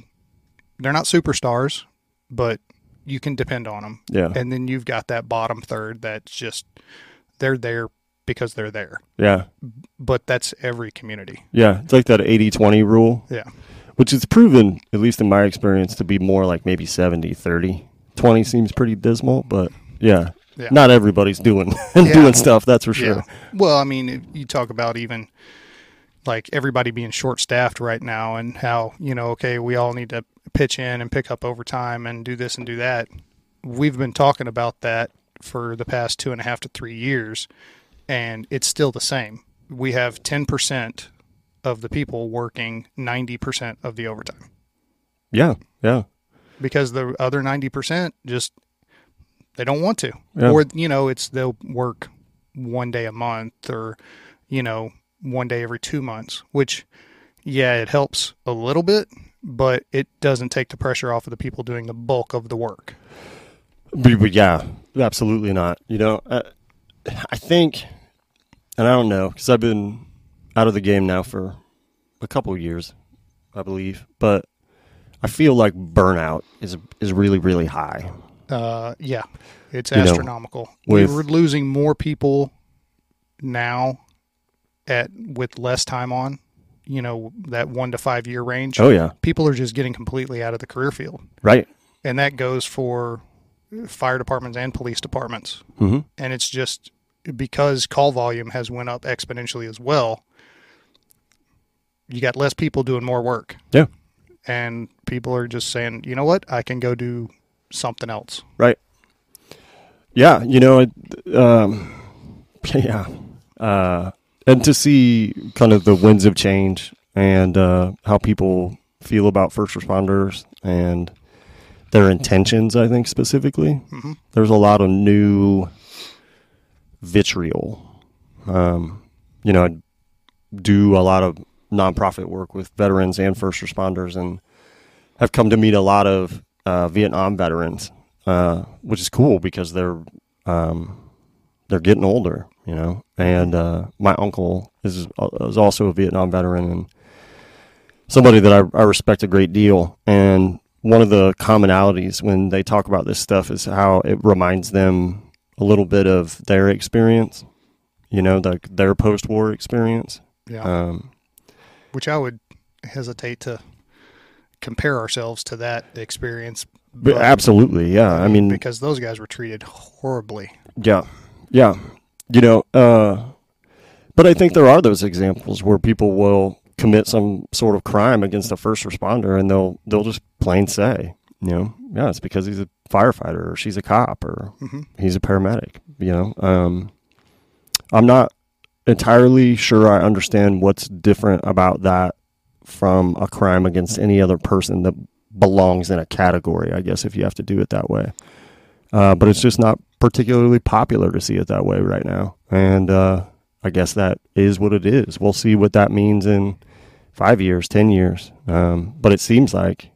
They're not superstars, but you can depend on them. yeah, And then you've got that bottom third that's just they're there because they're there. yeah. But that's every community. Yeah, it's like that 80-20 rule, Yeah. which is proven, at least in my experience, to be more like maybe 70-30. 20 seems pretty dismal, but yeah, Yeah. not everybody's doing Yeah. doing stuff, that's for sure. Yeah. Well, I mean, you talk about even like everybody being short staffed right now and how, you know, okay, we all need to pitch in and pick up overtime and do this and do that. We've been talking about that for the past two and a half to three years, and it's still the same. We have 10% of the people working 90% of the overtime. Yeah, yeah. because the other 90% just they don't want to Yeah. or you know it's they'll work one day a month or you know one day every 2 months which yeah it helps a little bit but it doesn't take the pressure off of the people doing the bulk of the work But, but yeah, absolutely not. You know, I, I think, and I don't know, because I've been out of the game now for a couple of years, I believe, but I feel like burnout is is really really high. Uh yeah it's You know, astronomical. with- we're losing more people now at with less time on you know that 1 to 5 year range. Oh yeah, people are just getting completely out of the career field. Right. and that goes for fire departments and police departments. Hmm and it's just because call volume has went up exponentially as well you got less people doing more work. Yeah. and people are just saying you know what? I can go do something else Right. Yeah, you know, um, yeah, uh, and to see kind of the winds of change and uh, how people feel about first responders and their intentions, I think specifically, Mhm. there's a lot of new vitriol. Um, you know, I do a lot of nonprofit work with veterans and first responders, and have come to meet a lot of uh, Vietnam veterans, uh, which is cool because they're um, they're getting older, you know. And uh, my uncle is is also a Vietnam veteran and somebody that I, I respect a great deal. And one of the commonalities when they talk about this stuff is how it reminds them a little bit of their experience, you know, like their post-war experience. Yeah. Um, Which I would hesitate to compare ourselves to that experience. but absolutely, yeah. I mean, because those guys were treated horribly. Yeah, yeah. You know, uh, but I think there are those examples where people will commit some sort of crime against a first responder, and they'll they'll just plain say, you know, yeah, it's because he's a firefighter or she's a cop or Mhm. he's a paramedic. You know, um, I'm not entirely sure I understand what's different about that from a crime against any other person that belongs in a category. I guess if you have to do it that way, uh, but it's just not particularly popular to see it that way right now, and uh, I guess that is what it is. We'll see what that means in five years, ten years, um, but it seems like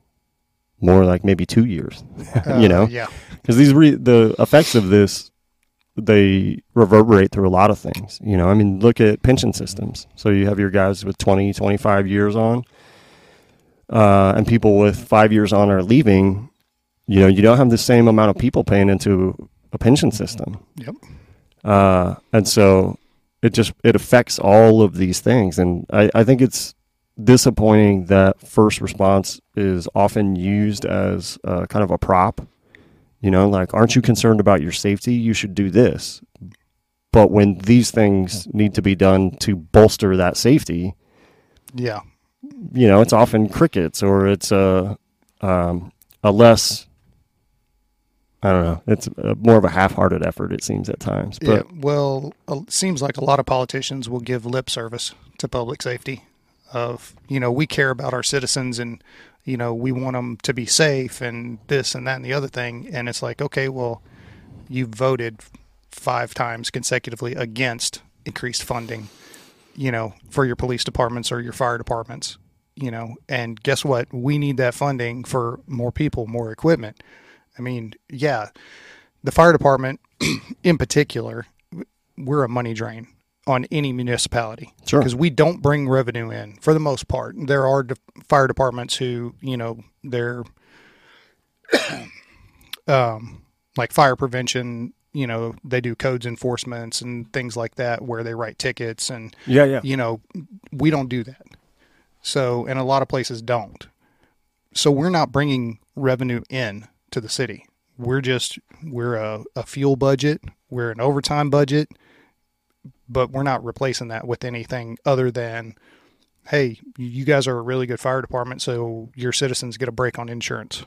more like maybe two years. Uh, you know, Yeah. because these re- the effects of this they reverberate through a lot of things you know? I mean look at pension systems. So you have your guys with 20 25 years on uh, and people with five years on are leaving you know you don't have the same amount of people paying into a pension system. Yep. uh, and so it just it affects all of these things. And I, I think it's disappointing that first response is often used as uh, kind of a prop you know like aren't you concerned about your safety you should do this but when these things need to be done to bolster that safety Yeah. you know it's often crickets or it's a um, a less I don't know. It's a, more of a half-hearted effort. It seems at times, but yeah. Well, it seems like a lot of politicians will give lip service to public safety. Of you know, we care about our citizens and you know we want them to be safe and this and that and the other thing. And it's like, okay, well, you voted five times consecutively against increased funding, you know, for your police departments or your fire departments. You know, and guess what? We need that funding for more people, more equipment. I mean, yeah, the fire department in particular, we're a money drain on any municipality Sure. because we don't bring revenue in for the most part. There are de- fire departments who, you know, they're um, like fire prevention. You know, they do codes enforcements and things like that where they write tickets and yeah, yeah, you know, we don't do that. So, and a lot of places don't. So we're not bringing revenue in to the city. We're just we're a, a fuel budget, we're an overtime budget, but we're not replacing that with anything other than, hey, you guys are a really good fire department, so your citizens get a break on insurance.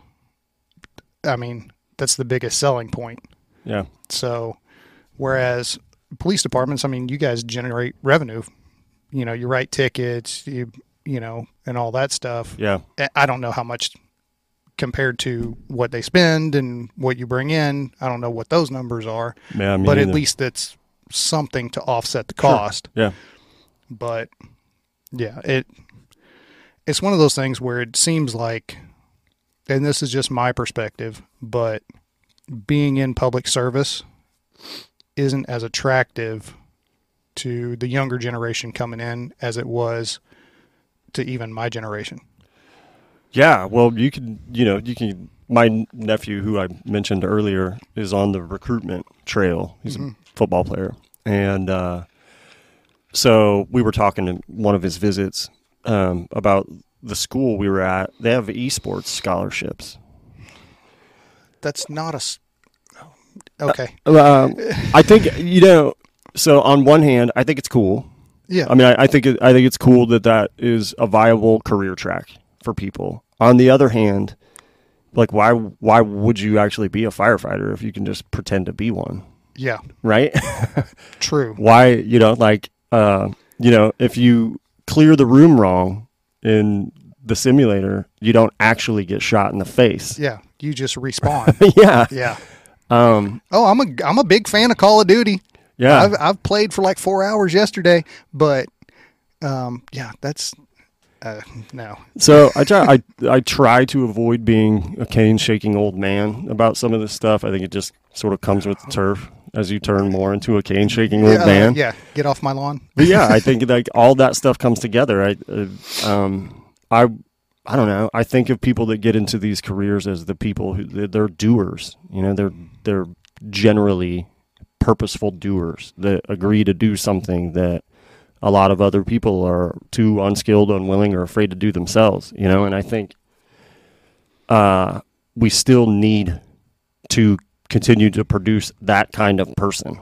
I mean, that's the biggest selling point. yeah. So, whereas police departments, I mean, you guys generate revenue. You know, you write tickets, you you know, and all that stuff. Yeah. I- don't know how much compared to what they spend and what you bring in. I don't know what those numbers are, Yeah, but at least it's something to offset the cost. yeah, But yeah, it it's one of those things where it seems like and this is just my perspective, but being in public service isn't as attractive to the younger generation coming in as it was to even my generation. yeah. Well, you can, you know, you can. My nephew, who I mentioned earlier, is on the recruitment trail. He's a football player, and uh, so we were talking in one of his visits um, about the school we were at. They have esports scholarships. That's not a okay. Um, I think you know. So on one hand, I think it's cool. Yeah. I mean, I, I think it, I think it's cool that that is a viable career track for people. On the other hand, like why why would you actually be a firefighter if you can just pretend to be one, yeah. right? True. why you know like uh, you know if you clear the room wrong in the simulator, you don't actually get shot in the face. Yeah. You just respawn. yeah. yeah. Um, Oh, I'm a I'm a big fan of Call of Duty. yeah. I've I've played for like four hours yesterday, but um, yeah, that's uh, no. So I try I I try to avoid being a cane shaking old man about some of this stuff. I think it just sort of comes with the turf. as you turn more into a cane shaking old yeah, man. yeah, get off my lawn. But yeah, I think like all that stuff comes together. I, uh, um, I, I don't know. I think of people that get into these careers as the people who they're, they're doers. You know, they're they're generally purposeful doers that agree to do something that a lot of other people are too unskilled, unwilling, or afraid to do themselves. You know, and I think uh, we still need to continue to produce that kind of person.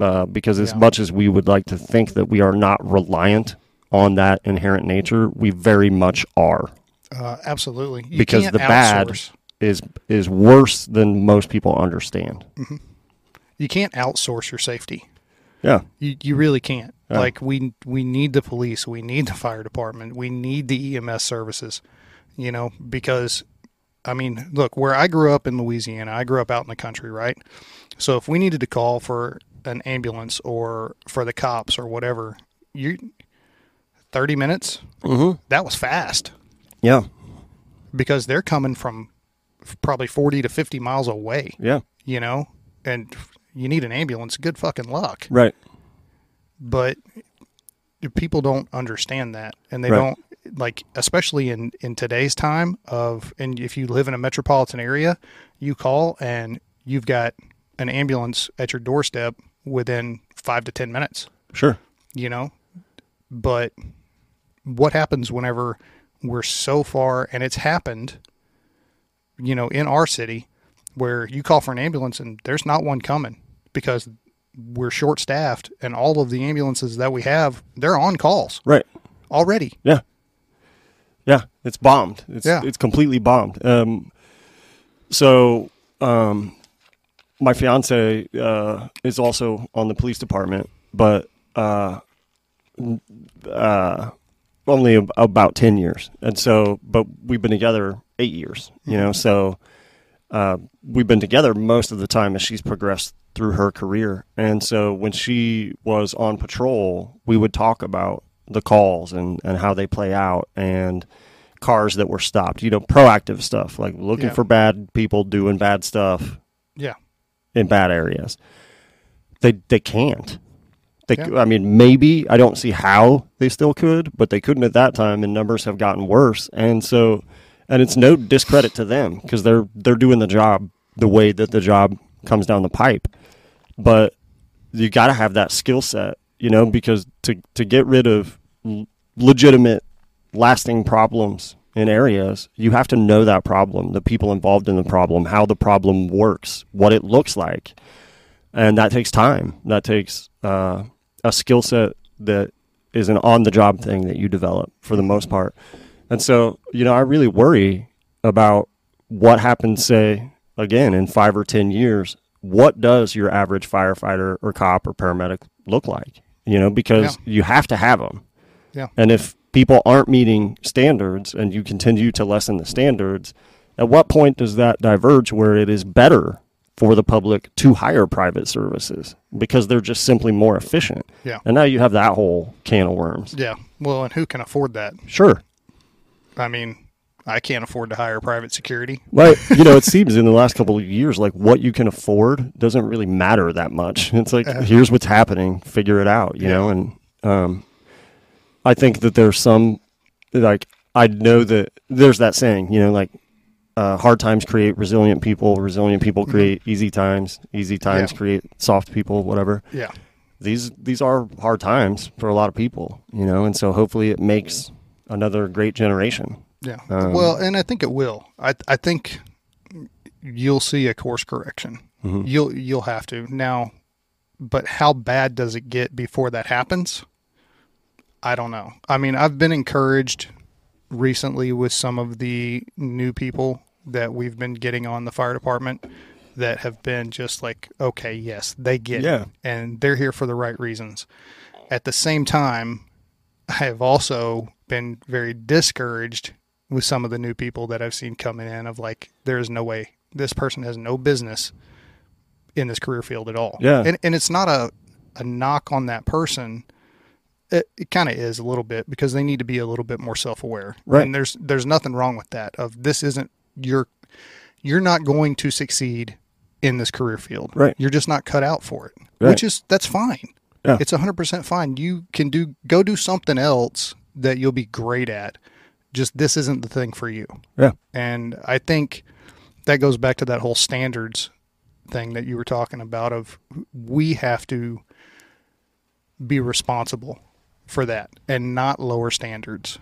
Uh, because as Yeah. much as we would like to think that we are not reliant on that inherent nature, we very much are. Uh, absolutely. You Because the bad- Is is worse than most people understand. You can't outsource your safety. Yeah, You you really can't. Yeah. Like we we need the police, we need the fire department, we need the EMS services. You know, because I mean, look, where I grew up in Louisiana, I grew up out in the country, right? So if we needed to call for an ambulance or for the cops or whatever, you 30 minutes, mm-hmm. that was fast yeah, because they're coming from probably 40 to 50 miles away, yeah, you know? And you need an ambulance, good fucking luck. right. But people don't understand that and they Right. don't like especially in in today's time of and if you live in a metropolitan area you call and you've got an ambulance at your doorstep within 5 to 10 minutes Sure. you know but what happens whenever we're so far and it's happened you know in our city where you call for an ambulance and there's not one coming because we're short staffed and all of the ambulances that we have they're on calls Right. already Yeah. Yeah, it's bombed. It's Yeah. it's completely bombed. Um, so um, my fiance uh, is also on the police department, but uh, uh, only ab- about ten years. And so, but we've been together eight years. You know, so uh, we've been together most of the time as she's progressed through her career. And so when she was on patrol, we would talk about the calls and, and how they play out and cars that were stopped, you know, proactive stuff, like looking Yeah. for bad people doing bad stuff yeah in bad areas. They they can't. They, Yeah. I mean, maybe I don't see how they still could, but they couldn't at that time, and numbers have gotten worse. And so, and it's no discredit to them because they're they're doing the job the way that the job comes down the pipe. But you got to have that skill set, you know, because to to get rid of legitimate, lasting problems in areas, you have to know that problem, the people involved in the problem, how the problem works, what it looks like, and that takes time. That takes uh, a skill set that is an on-the-job thing that you develop for the most part. And so, you know, I really worry about what happens, say, again, in five or 10 years. What does your average firefighter or cop or paramedic look like? You know, because you have to have them. Yeah. And if people aren't meeting standards and you continue to lessen the standards, at what point does that diverge where it is better for the public to hire private services because they're just simply more efficient? Yeah. And now you have that whole can of worms. yeah well and who can afford that Sure. I mean i can't afford to hire private security Right. you know, it seems in the last couple of years, like what you can afford doesn't really matter that much. It's like, here's what's happening, figure it out, you Yeah. know? And um, I think that there's some, like, I know that there's that saying, you know, like, uh, hard times create resilient people, resilient people create easy times, easy times Yeah. create soft people, whatever. yeah These these are hard times for a lot of people, you know, and so hopefully it makes another great generation. Yeah. Um, well, and I think it will. I I think you'll see a course correction. Mm-hmm. You'll you'll have to now, but how bad does it get before that happens? I don't know. I mean, I've been encouraged recently with some of the new people that we've been getting on the fire department that have been just like, okay, yes, they get Yeah. it, and they're here for the right reasons. At the same time, I have also been very discouraged with some of the new people that I've seen coming in of like, there is no way this person has no business in this career field at all. Yeah. And, and it's not a, a knock on that person. It, it kind of is a little bit because they need to be a little bit more self-aware. Right. And there's, there's nothing wrong with that of this isn't your, you're not going to succeed in this career field. Right. You're just not cut out for it, Right. which is that's fine. Yeah. It's 100% fine. You can do go do something else that you'll be great at. Just this isn't the thing for you. Yeah. And I think that goes back to that whole standards thing that you were talking about of we have to be responsible for that and not lower standards.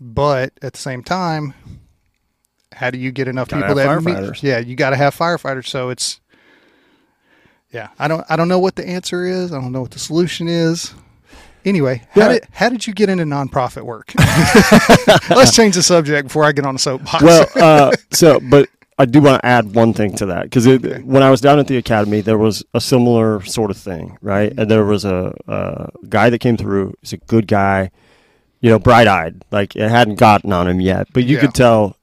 But at the same time, how do you get enough Gotta people have that meet- yeah, you got to have firefighters. So it's yeah, I don't I don't know what the answer is. I don't know what the solution is. Anyway, how Yeah. did how did you get into nonprofit work? Let's change the subject before I get on the soapbox. well, uh, so but I do want to add one thing to that because when I was down at the academy, there was a similar sort of thing, right? And there was a, a guy that came through. He's a good guy, you know, bright eyed. Like it hadn't gotten on him yet, but you Yeah. could tell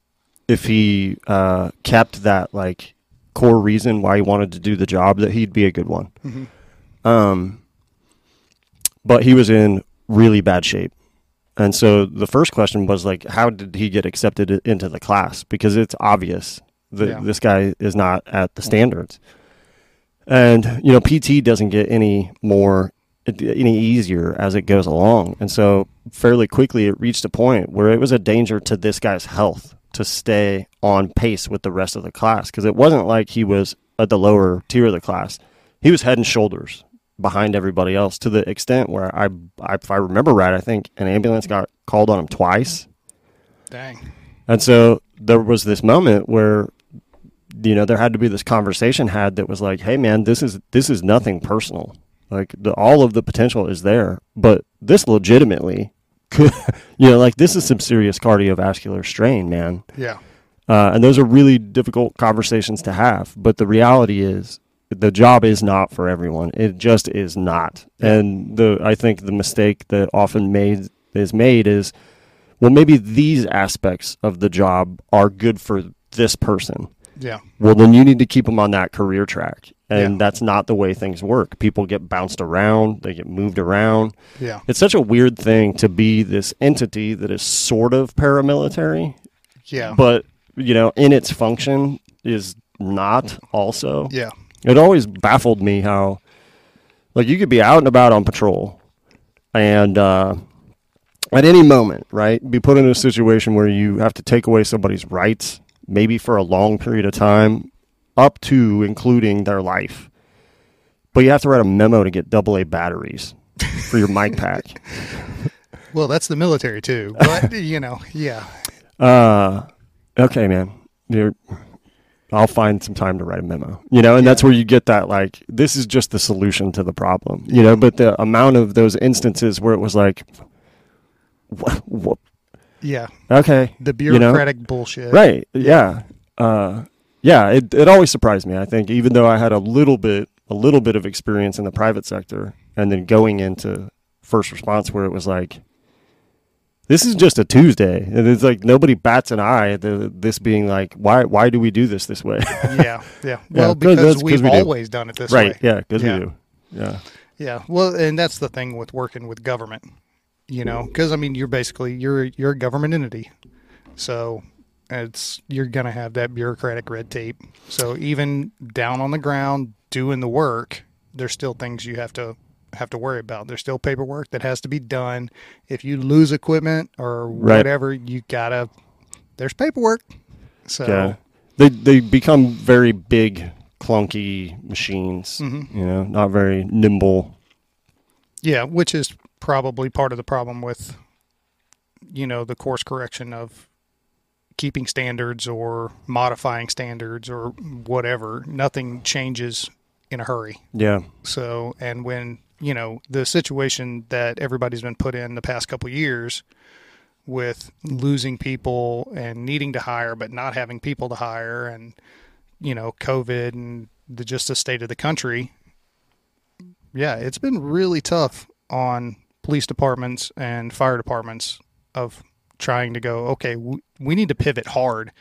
if he uh, kept that like core reason why he wanted to do the job that he'd be a good one. Mhm. Um, but he was in really bad shape. And so the first question was like, how did he get accepted into the class? Because it's obvious that Yeah. this guy is not at the standards. And you know, PT doesn't get any more any easier as it goes along. And so fairly quickly it reached a point where it was a danger to this guy's health to stay on pace with the rest of the class because it wasn't like he was at the lower tier of the class. He was head and shoulders behind everybody else to the extent where I, I if I remember right, I think an ambulance got called on him twice. Dang. And so there was this moment where you know there had to be this conversation had that was like, "Hey man, this is this is nothing personal. Like the, all of the potential is there, but this legitimately could you know, like this is some serious cardiovascular strain, man." Yeah. Uh, and those are really difficult conversations to have. But the reality is, the job is not for everyone. It just is not. And the I think the mistake that often made is made is, well, maybe these aspects of the job are good for this person. Yeah. Well, then you need to keep them on that career track. And Yeah. that's not the way things work. People get bounced around, they get moved around. Yeah. It's such a weird thing to be this entity that is sort of paramilitary, Yeah. but you know, in its function is not also. yeah. It always baffled me how, like, you could be out and about on patrol, and uh, at any moment, right, be put in a situation where you have to take away somebody's rights, maybe for a long period of time, up to including their life. But you have to write a memo to get double A batteries for your mic pack. Well, that's the military too. But you know, yeah. Uh, okay, man. You're, I'll find some time to write a memo. You know, and Yeah. that's where you get that like this is just the solution to the problem. You know, but the amount of those instances where it was like, what, what Yeah. okay, The You know? bureaucratic bullshit. right, yeah, uh, yeah. It it always surprised me. I think even though I had a little bit a little bit of experience in the private sector, and then going into first response where it was like. This is just a Tuesday, and it's like nobody bats an eye. The, this being like, why? Why do we do this this way? Yeah. Yeah. Well, Yeah, 'cause because we've we do. always done it this right? way. Right. Yeah, because Yeah. we do. Yeah, Yeah. Well, and that's the thing with working with government, you know, because I mean, you're basically you're you're a government entity, so it's you're gonna have that bureaucratic red tape. So even down on the ground doing the work, there's still things you have to have to worry about. There's still paperwork that has to be done. If you lose equipment or Right. whatever, you gotta. There's paperwork. So yeah. They they become very big, clunky machines. Mhm. You know, not very nimble. Yeah, which is probably part of the problem with, you know, the course correction of keeping standards or modifying standards or whatever. Nothing changes in a hurry. Yeah, So, and when, you know, the situation that everybody's been put in the past couple years with losing people and needing to hire but not having people to hire and, you know, COVID and the just the state of the country. Yeah, it's been really tough on police departments and fire departments of trying to go, okay, we, need to pivot hard.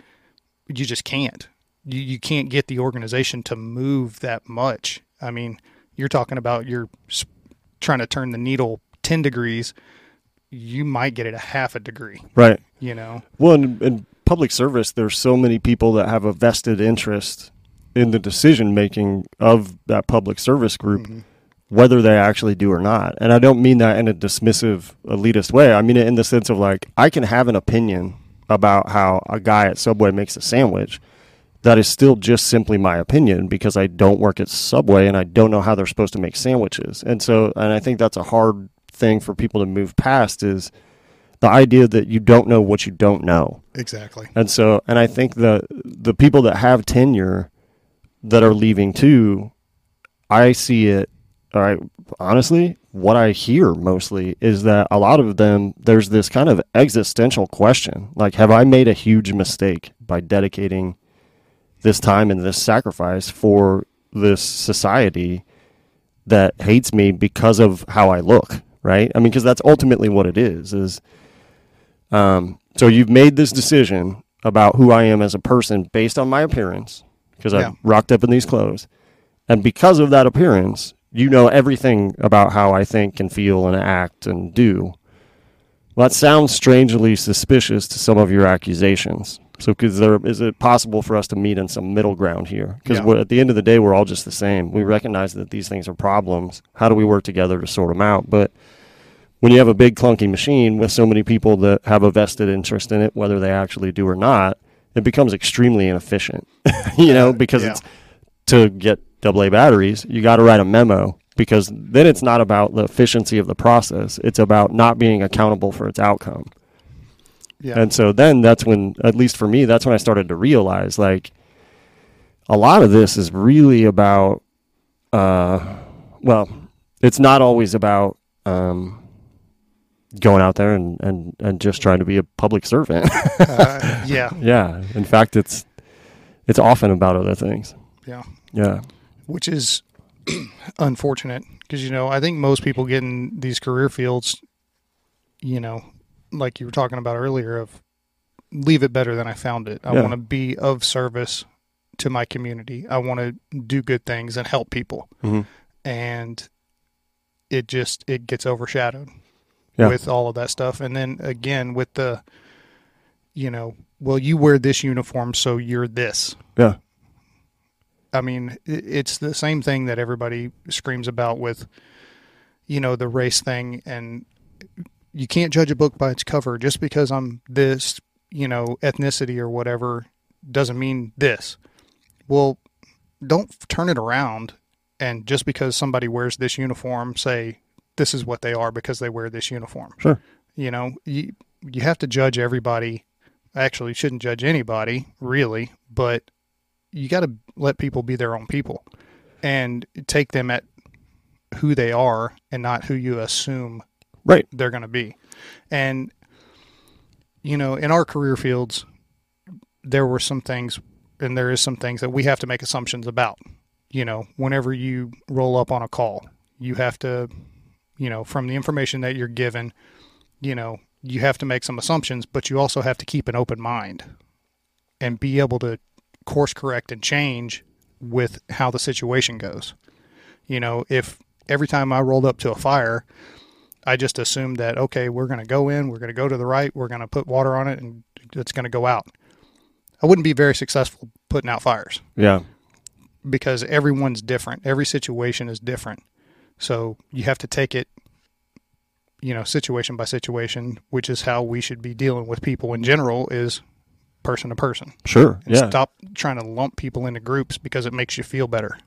You just can't. You, you can't get the organization to move that much. I mean, you're talking about you're trying to turn the needle 10 degrees. You might get it a half a degree, right. you know? Well, in, in public service, there's so many people that have a vested interest in the decision making of that public service group, Mhm. Whether they actually do or not. And I don't mean that in a dismissive, elitist way. I mean it in the sense of like, I can have an opinion about how a guy at Subway makes a sandwich. That is still just simply my opinion because I don't work at Subway and I don't know how they're supposed to make sandwiches. And so, and I think that's a hard thing for people to move past is the idea that you don't know what you don't know. Exactly. And so, and I think the the people that have tenure that are leaving too, I see it. All right, honestly, what I hear mostly is that a lot of them there's this kind of existential question, like, have I made a huge mistake by dedicating this time and this sacrifice for this society that hates me because of how I look, right? I mean, because that's ultimately what it is. Is um, so you've made this decision about who I am as a person based on my appearance because Yeah. I've rocked up in these clothes, and because of that appearance, you know everything about how I think and feel and act and do. Well, that sounds strangely suspicious to some of your accusations. So, because there is it possible for us to meet in some middle ground here? Because Yeah. at the end of the day, we're all just the same. We recognize that these things are problems. How do we work together to sort them out? But when you have a big clunky machine with so many people that have a vested interest in it, whether they actually do or not, it becomes extremely inefficient. you know, because Yeah. it's to get AA batteries, you got to write a memo because then it's not about the efficiency of the process. It's about not being accountable for its outcome. Yeah. And so then that's when, at least for me, that's when I started to realize like a lot of this is really about, uh, well, it's not always about um, going out there and, and, and just trying to be a public servant. uh, yeah. yeah. In fact, it's it's often about other things. Yeah. Yeah. Which is unfortunate because, you know, I think most people get in these career fields, you know, like you were talking about earlier, of leave it better than I found it. I Yeah. want to be of service to my community. I want to do good things and help people. Mhm. And it just it gets overshadowed Yeah. with all of that stuff. And then again with the you know, well you wear this uniform so you're this. Yeah. I mean, it's the same thing that everybody screams about with, you know, the race thing. And you can't judge a book by its cover. Just because I'm this, you know, ethnicity or whatever doesn't mean this. Well, don't turn it around. And just because somebody wears this uniform, say this is what they are because they wear this uniform. Sure. You know, you, you have to judge everybody. Actually, you shouldn't judge anybody, really, but you got to let people be their own people and take them at who they are and not who you assume Right. they're going to be. And you know, in our career fields, there were some things, and there is some things that we have to make assumptions about. You know, whenever you roll up on a call, you have to, you know, from the information that you're given, you know, you have to make some assumptions, but you also have to keep an open mind and be able to course correct and change with how the situation goes. You know, if every time I rolled up to a fire, I just assumed that okay, we're going to go in, we're going to go to the right, we're going to put water on it, and it's going to go out. I wouldn't be very successful putting out fires Yeah. because everyone's different. Every situation is different. So you have to take it, you know, situation by situation, which is how we should be dealing with people in general is person to person. Sure. And Yeah. stop trying to lump people into groups because it makes you feel better.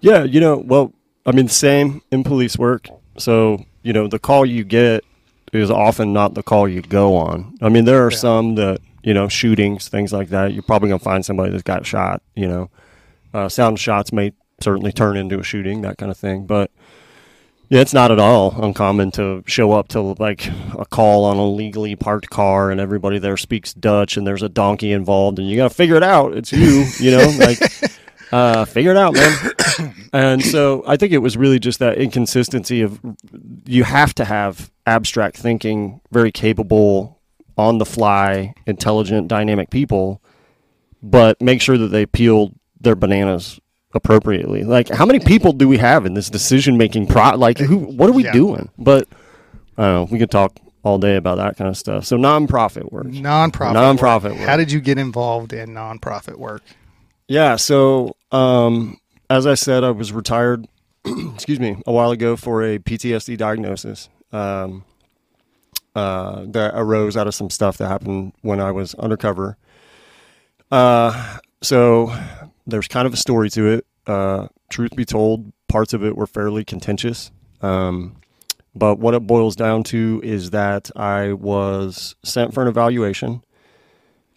Yeah, you know, well, I mean, same in police work. So, you know, the call you get is often not the call you go on. I mean, there are Yeah. some that, you know, shootings, things like that. You're probably going to find somebody that's got shot, you know. Uh, sound shots may certainly turn into a shooting, that kind of thing. But yeah, it's not at all uncommon to show up to like a call on a legally parked car and everybody there speaks Dutch and there's a donkey involved and you got to figure it out. It's you, you know, like uh, figure it out, man. and so I think it was really just that inconsistency of you have to have abstract thinking, very capable, on the fly, intelligent, dynamic people, but make sure that they peeled their bananas appropriately. Like, how many people do we have in this decision making pro? Like, who? What are we Yeah. doing? But I don't know. We could talk all day about that kind of stuff. So nonprofit work. Nonprofit. Nonprofit work. work. How did you get involved in nonprofit work? Yeah. So, um, as I said, I was retired, excuse me, a while ago for a PTSD diagnosis um, uh, that arose out of some stuff that happened when I was undercover. Uh, so, there's kind of a story to it. Uh, truth be told, parts of it were fairly contentious. Um, but what it boils down to is that I was sent for an evaluation.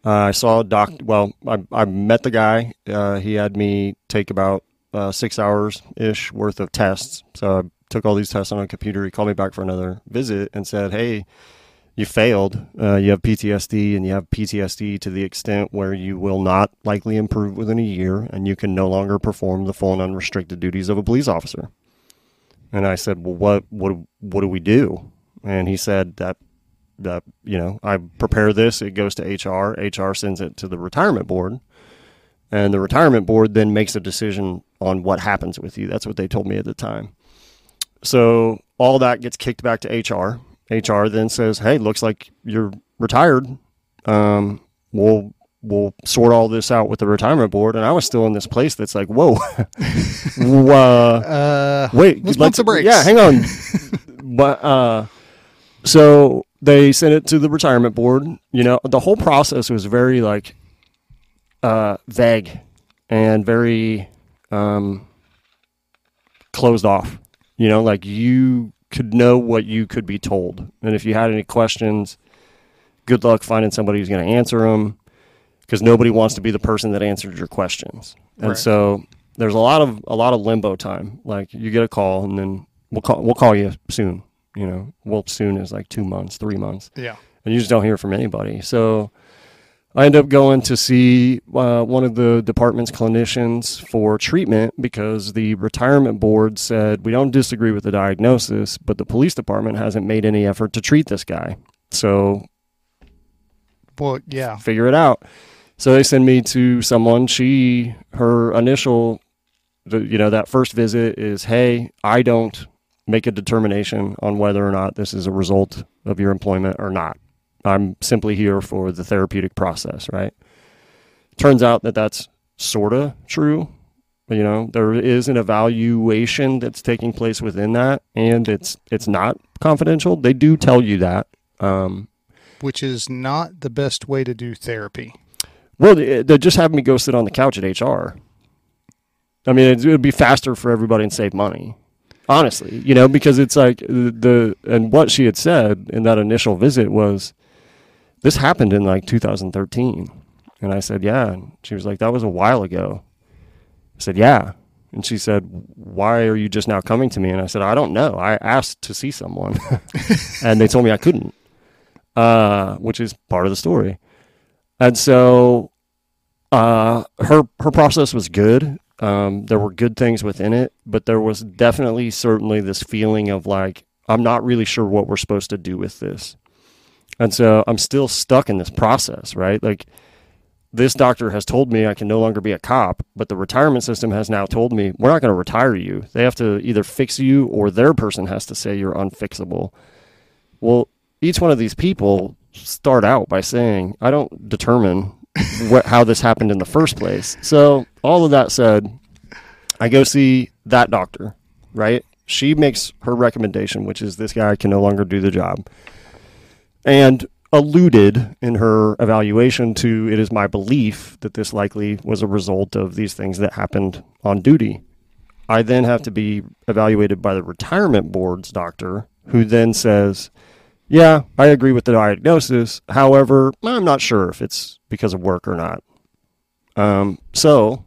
Uh, I saw a doc. Well, I, I met the guy. Uh, he had me take about uh, six hours ish worth of tests. So I took all these tests on a computer. He called me back for another visit and said, "Hey, you failed. Uh, you have PTSD, and you have PTSD to the extent where you will not likely improve within a year, and you can no longer perform the full and unrestricted duties of a police officer." And I said, "Well, what what what do we do?" And he said that that you know I prepare this. It goes to HR. HR sends it to the retirement board, and the retirement board then makes a decision on what happens with you. That's what they told me at the time. So all that gets kicked back to HR. HR then says, "Hey, looks like you're retired. Um, we'll we'll sort all this out with the retirement board." And I was still in this place that's like, "Whoa, uh, Uh, wait, let's brakes. Yeah, hang on. but uh, so they sent it to the retirement board. You know, the whole process was very like uh, vague and very um, closed off. You know, like you could know what you could be told, and if you had any questions, good luck finding somebody who's going to answer them, because nobody wants to be the person that answered your questions. And Right. so there's a lot of a lot of limbo time. Like you get a call, and then we'll call we'll call you soon. You know, well, soon is like two months, three months yeah. and you just don't hear from anybody. So I end up going to see uh, one of the department's clinicians for treatment because the retirement board said we don't disagree with the diagnosis, but the police department hasn't made any effort to treat this guy. So Well, yeah. figure it out. So they send me to someone. She, her initial, you know, that first visit is, hey, I don't make a determination on whether or not this is a result of your employment or not. I'm simply here for the therapeutic process, right? Turns out that that's sort of true. You know, there is an evaluation that's taking place within that, and it's it's not confidential. They do tell you that. Um, Which is not the best way to do therapy. Well, they, they just have me go sit on the couch at HR. I mean, it would be faster for everybody and save money. Honestly, you know, because it's like the and what she had said in that initial visit was, this happened in like 2013, and I said, yeah. And she was like, that was a while ago. I said, yeah. And she said, why are you just now coming to me? And I said, I don't know. I asked to see someone, and they told me I couldn't, uh, which is part of the story. And so uh, her her process was good. Um, there were good things within it, but there was definitely certainly this feeling of like I'm not really sure what we're supposed to do with this. And so I'm still stuck in this process, right? Like this doctor has told me I can no longer be a cop, but the retirement system has now told me we're not going to retire you. They have to either fix you or their person has to say you're unfixable. Well, each one of these people start out by saying, I don't determine what, how this happened in the first place. So, all of that said, I go see that doctor, right? She makes her recommendation, which is this guy can no longer do the job. And alluded in her evaluation to it is my belief that this likely was a result of these things that happened on duty. I then have to be evaluated by the retirement board's doctor, who then says, Yeah, I agree with the diagnosis. However, I'm not sure if it's because of work or not. Um, so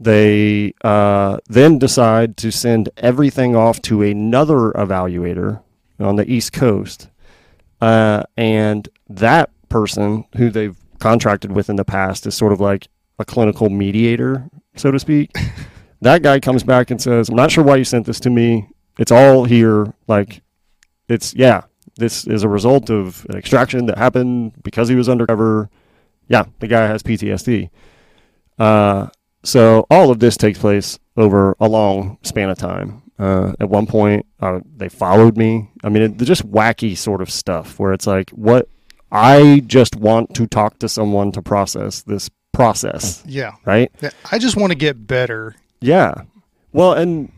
they uh, then decide to send everything off to another evaluator on the East Coast. Uh, and that person who they've contracted with in the past is sort of like a clinical mediator, so to speak. that guy comes back and says, I'm not sure why you sent this to me. It's all here. Like, it's, yeah, this is a result of an extraction that happened because he was undercover. Yeah, the guy has PTSD. Uh, so all of this takes place over a long span of time. Uh, at one point, uh, they followed me. I mean, it, just wacky sort of stuff where it's like, what I just want to talk to someone to process this process, Yeah. right? Yeah, I just want to get better. Yeah. Well, and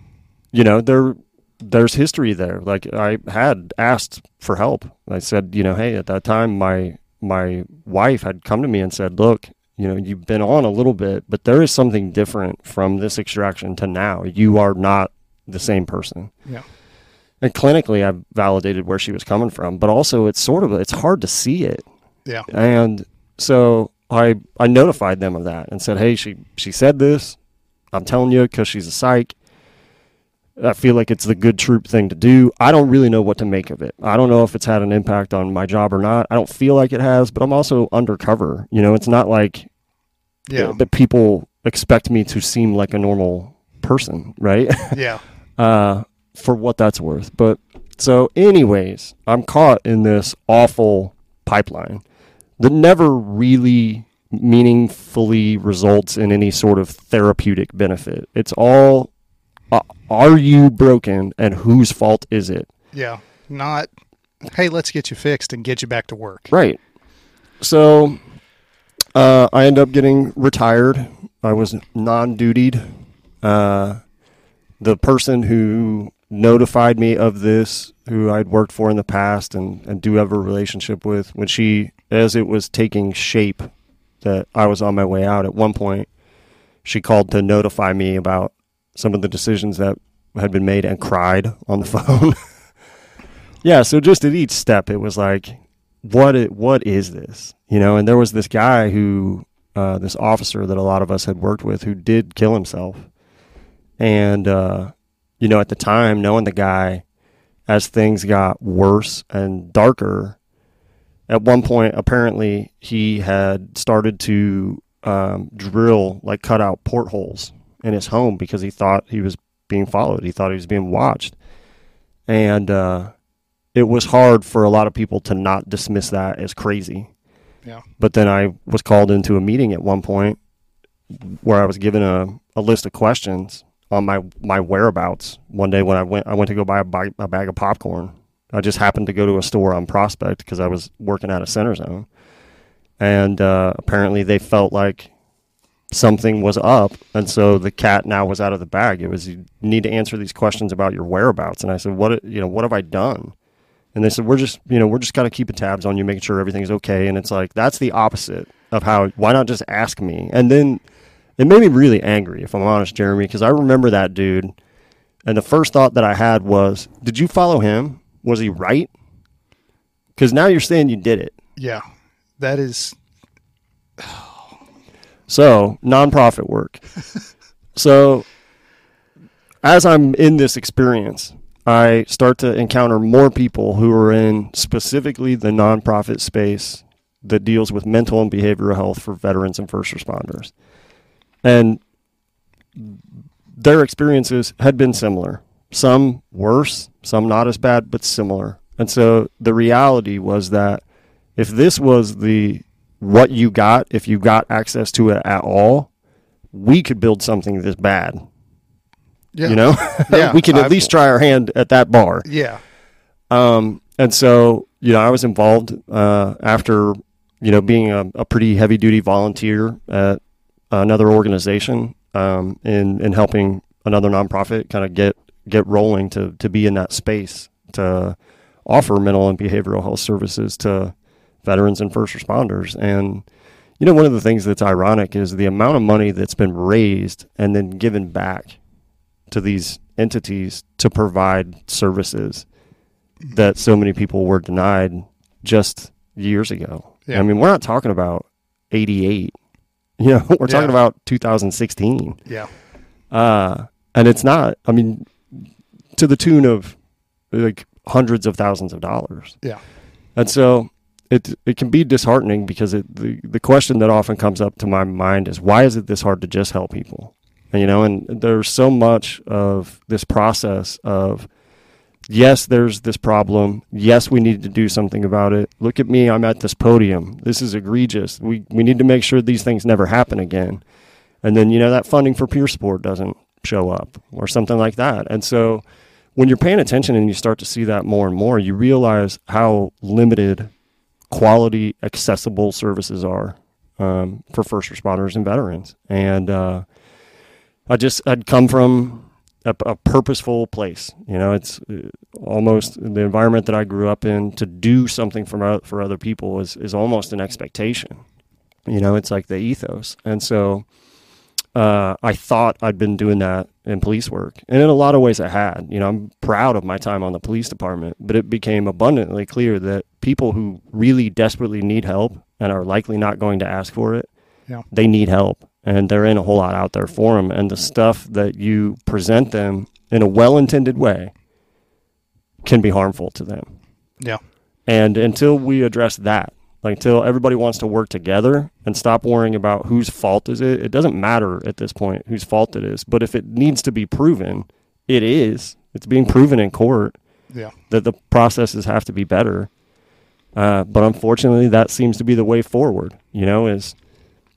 you know, there there's history there. Like I had asked for help. I said, you know, hey, at that time my my wife had come to me and said, "Look, you know, you've been on a little bit, but there is something different from this extraction to now. You are not the same person." Yeah. And clinically, I validated where she was coming from, but also it's sort of it's hard to see it. Yeah. And so I I notified them of that and said, "Hey, she she said this. I'm telling you because she's a psych. I feel like it's the good troop thing to do. I don't really know what to make of it. I don't know if it's had an impact on my job or not. I don't feel like it has, but I'm also undercover. You know, it's not like Yeah. that people expect me to seem like a normal person, right? Yeah. uh, for what that's worth. But so, anyways, I'm caught in this awful pipeline that never really meaningfully results in any sort of therapeutic benefit. It's all, uh, are you broken and whose fault is it? Yeah. Not, hey, let's get you fixed and get you back to work. Right. So, uh, I end up getting retired. I was non-dutied. Uh, the person who notified me of this, who I'd worked for in the past and, and do have a relationship with, when she, as it was taking shape, that I was on my way out at one point, she called to notify me about some of the decisions that had been made and cried on the phone. yeah, so just at each step, it was like, what it, what is this? You know, and there was this guy who, uh, this officer that a lot of us had worked with, who did kill himself, and uh, you know, at the time, knowing the guy, as things got worse and darker, at one point, apparently, he had started to um, drill like cut out portholes in his home because he thought he was being followed. He thought he was being watched, and uh, it was hard for a lot of people to not dismiss that as crazy. Yeah. But then I was called into a meeting at one point where I was given a, a list of questions on my, my whereabouts. One day when I went I went to go buy a, bag, a bag of popcorn. I just happened to go to a store on Prospect because I was working at a center zone, and uh, apparently they felt like something was up, and so the cat now was out of the bag. It was you need to answer these questions about your whereabouts, and I said, what you know, what have I done? And they said, we're just you know we're just kind of keeping tabs on you, making sure everything's okay. And it's like that's the opposite of how. Why not just ask me? And then it made me really angry, if I'm honest, Jeremy, because I remember that dude. And the first thought that I had was, did you follow him? Was he right? Because now you're saying you did it. Yeah. That is, So, nonprofit work. so, as I'm in this experience, I start to encounter more people who are in specifically the nonprofit space that deals with mental and behavioral health for veterans and first responders. And their experiences had been similar. Some worse, some not as bad, but similar. And so the reality was that if this was the what you got, if you got access to it at all, we could build something this bad. yeah. You know, Yeah, we can at I- least try our hand at that bar. Yeah. Um, and so, you know, I was involved uh, after, you know, being a, a pretty heavy duty volunteer at another organization um, in, in helping another nonprofit kind of get, get rolling to, to be in that space to offer mental and behavioral health services to veterans and first responders. And, you know, one of the things that's ironic is the amount of money that's been raised and then given back to these entities to provide services that so many people were denied just years ago. Yeah. I mean, we're not talking about 88. You know, we're talking Yeah. about 2016. Yeah. Uh, and it's not, I mean, to the tune of like hundreds of thousands of dollars. Yeah. And so it it can be disheartening because it the, the question that often comes up to my mind is why is it this hard to just help people? And, you know, and there's so much of this process of yes, there's this problem. Yes, we need to do something about it. Look at me, I'm at this podium. This is egregious. We we need to make sure these things never happen again. And then, you know, that funding for peer support doesn't show up or something like that. And so when you're paying attention and you start to see that more and more, you realize how limited quality accessible services are um, for first responders and veterans. And uh, I just I'd come from a, a, purposeful place. You know, it's uh, almost the environment that I grew up in. To do something for for other people is is almost an expectation. You know, it's like the ethos, and so uh, I thought I'd been doing that in police work, and in a lot of ways I had. You know, I'm proud of my time on the police department, but it became abundantly clear that people who really desperately need help and are likely not going to ask for it, yeah. they need help and there ain't a whole lot out there for them. And the stuff that you present them in a well-intended way can be harmful to them. Yeah. And until we address that, like until everybody wants to work together and stop worrying about whose fault is it, it doesn't matter at this point whose fault it is. But if it needs to be proven, it is. It's being proven in court. Yeah. That the processes have to be better. Uh, but unfortunately, that seems to be the way forward. You know, is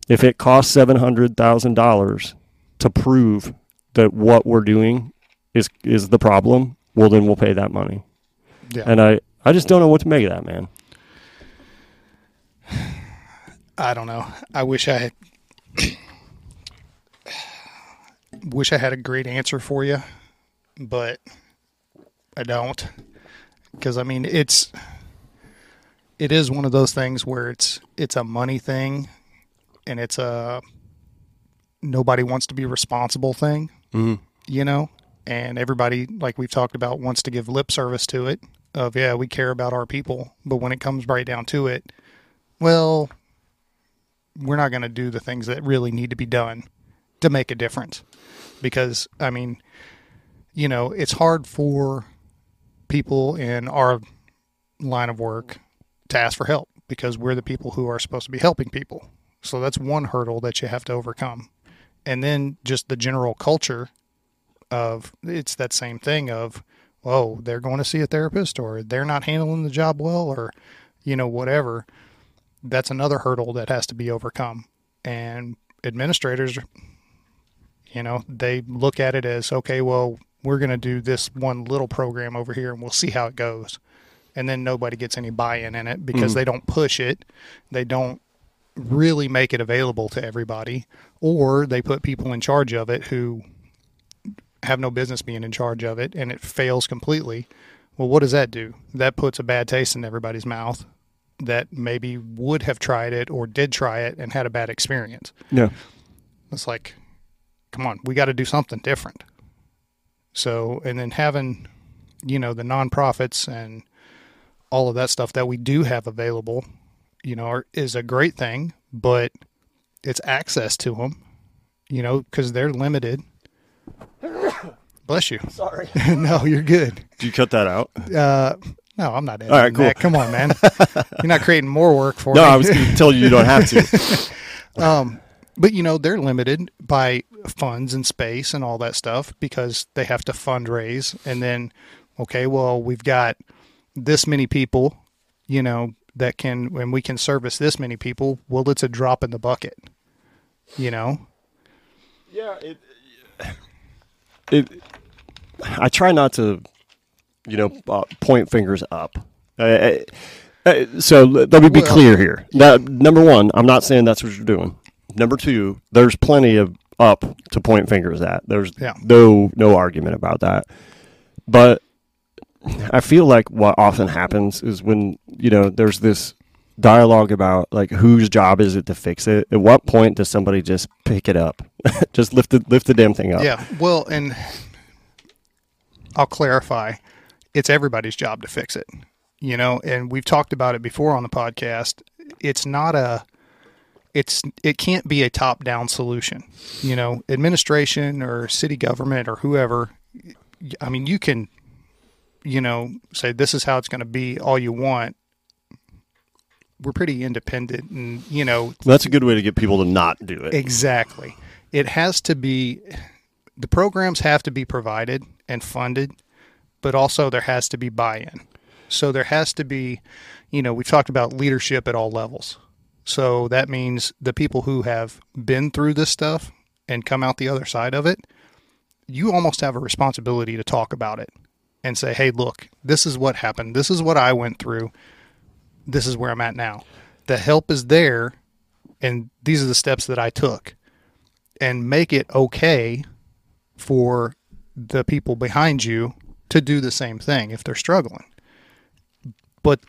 if it costs seven hundred thousand dollars to prove that what we're doing is is the problem, well then we'll pay that money. Yeah. And I I just don't know what to make of that, man. I don't know. I wish I had wish I had a great answer for you, but I don't. Because I mean, it's it is one of those things where it's it's a money thing and it's a nobody wants to be responsible thing, mm-hmm. you know, and everybody, like we've talked about, wants to give lip service to it. Of yeah, we care about our people, but when it comes right down to it, well, we're not going to do the things that really need to be done to make a difference. Because I mean, you know, it's hard for people in our line of work to ask for help because we're the people who are supposed to be helping people. So that's one hurdle that you have to overcome. And then just the general culture of it's that same thing of, oh, they're going to see a therapist or they're not handling the job well or, you know, whatever. That's another hurdle that has to be overcome. And administrators, you know, they look at it as, okay, well, we're going to do this one little program over here and we'll see how it goes. And then nobody gets any buy in in it because mm-hmm. they don't push it. They don't really make it available to everybody, or they put people in charge of it who have no business being in charge of it and it fails completely. Well, what does that do? That puts a bad taste in everybody's mouth that maybe would have tried it or did try it and had a bad experience. Yeah. It's like, come on, we got to do something different. So, and then having, you know, the nonprofits and all of that stuff that we do have available you know, are, is a great thing, but it's access to them, you know, because they're limited. Bless you. Sorry. no, you're good. Do you cut that out? Uh, no, I'm not. All right, cool. That. Come on, man. you're not creating more work for no, me. No, I was going to tell you you don't have to. um, but you know they're limited by funds and space and all that stuff because they have to fundraise and then okay well we've got this many people you know that can when we can service this many people well it's a drop in the bucket you know? Yeah it it i try not to you know uh, point fingers up. Uh, uh, so let me be well, clear here. That, number one i'm not saying that's what you're doing. Number two there's plenty of up to point fingers at. There's yeah. no no argument about that. But I feel like what often happens is when you know there's this dialogue about like whose job is it to fix it. At what point does somebody just pick it up, just lift the lift the damn thing up? Yeah. Well, and I'll clarify, it's everybody's job to fix it. You know, and we've talked about it before on the podcast. It's not a it's it can't be a top down solution. You know, administration or city government or whoever I mean, you can you know, say this is how it's going to be all you want, we're pretty independent and, you know, that's a good way to get people to not do it. Exactly. It has to be the programs have to be provided and funded, but also there has to be buy-in. So there has to be, you know, we've talked about leadership at all levels. So that means the people who have been through this stuff and come out the other side of it, you almost have a responsibility to talk about it and say, hey, look, this is what happened. This is what I went through. This is where I'm at now. The help is there. and these are the steps that I took, and make it okay for the people behind you to do the same thing if they're struggling. But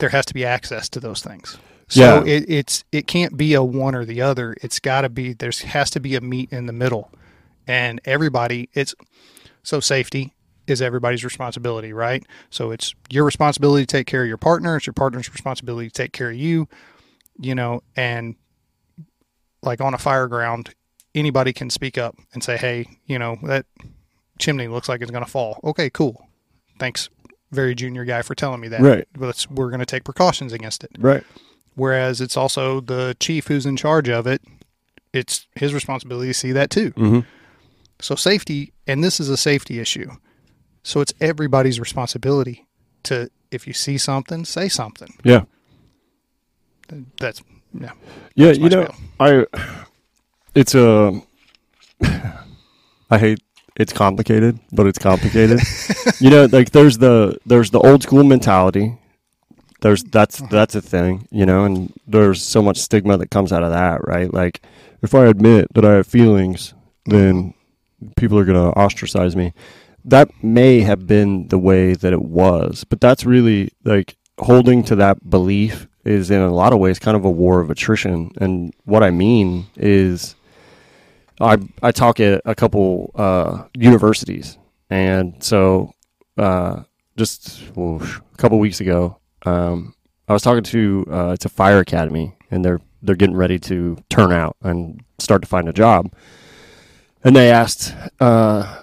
there has to be access to those things. So Yeah. it, it's it can't be a one or the other. It's got to be there's has to be a meet in the middle, and everybody it's so safety is everybody's responsibility, right? So it's your responsibility to take care of your partner. It's your partner's responsibility to take care of you. You know, and like on a fire ground, anybody can speak up and say, "Hey, you know that chimney looks like it's going to fall." Okay, cool. Thanks, very junior guy, for telling me that. Right. Let's we're going to take precautions against it. Right. Whereas it's also the chief who's in charge of it. It's his responsibility to see that too. Mm-hmm. So safety, and this is a safety issue. So it's everybody's responsibility to, if you see something, say something. Yeah. That's yeah. Yeah, That's you know, I it's a uh, I hate it's complicated, but it's complicated. you know, like there's the there's the old school mentality. There's that's uh-huh. that's a thing, you know, and there's so much stigma that comes out of that, right? Like if I admit that I have feelings, then people are going to ostracize me. That may have been the way that it was, but that's really like holding to that belief is in a lot of ways kind of a war of attrition. And what I mean is, I I talk at a couple uh, universities, and so uh, just whoosh, a couple weeks ago, um, I was talking to uh, it's a fire academy, and they're they're getting ready to turn out and start to find a job, and they asked uh,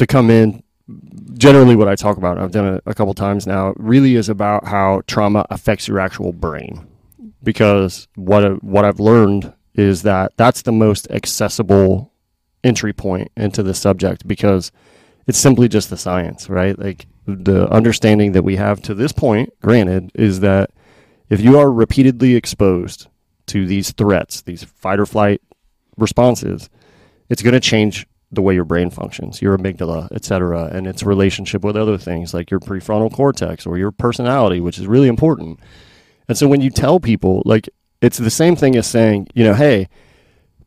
to come in. Generally, what I talk about, I've done it a couple times now, really is about how trauma affects your actual brain. Because what what I've learned is that that's the most accessible entry point into the subject because it's simply just the science, right? Like the understanding that we have to this point, granted, is that if you are repeatedly exposed to these threats, these fight or flight responses, it's going to change the way your brain functions, your amygdala, et cetera, and its relationship with other things like your prefrontal cortex or your personality, which is really important. And so when you tell people, like, it's the same thing as saying, you know, hey,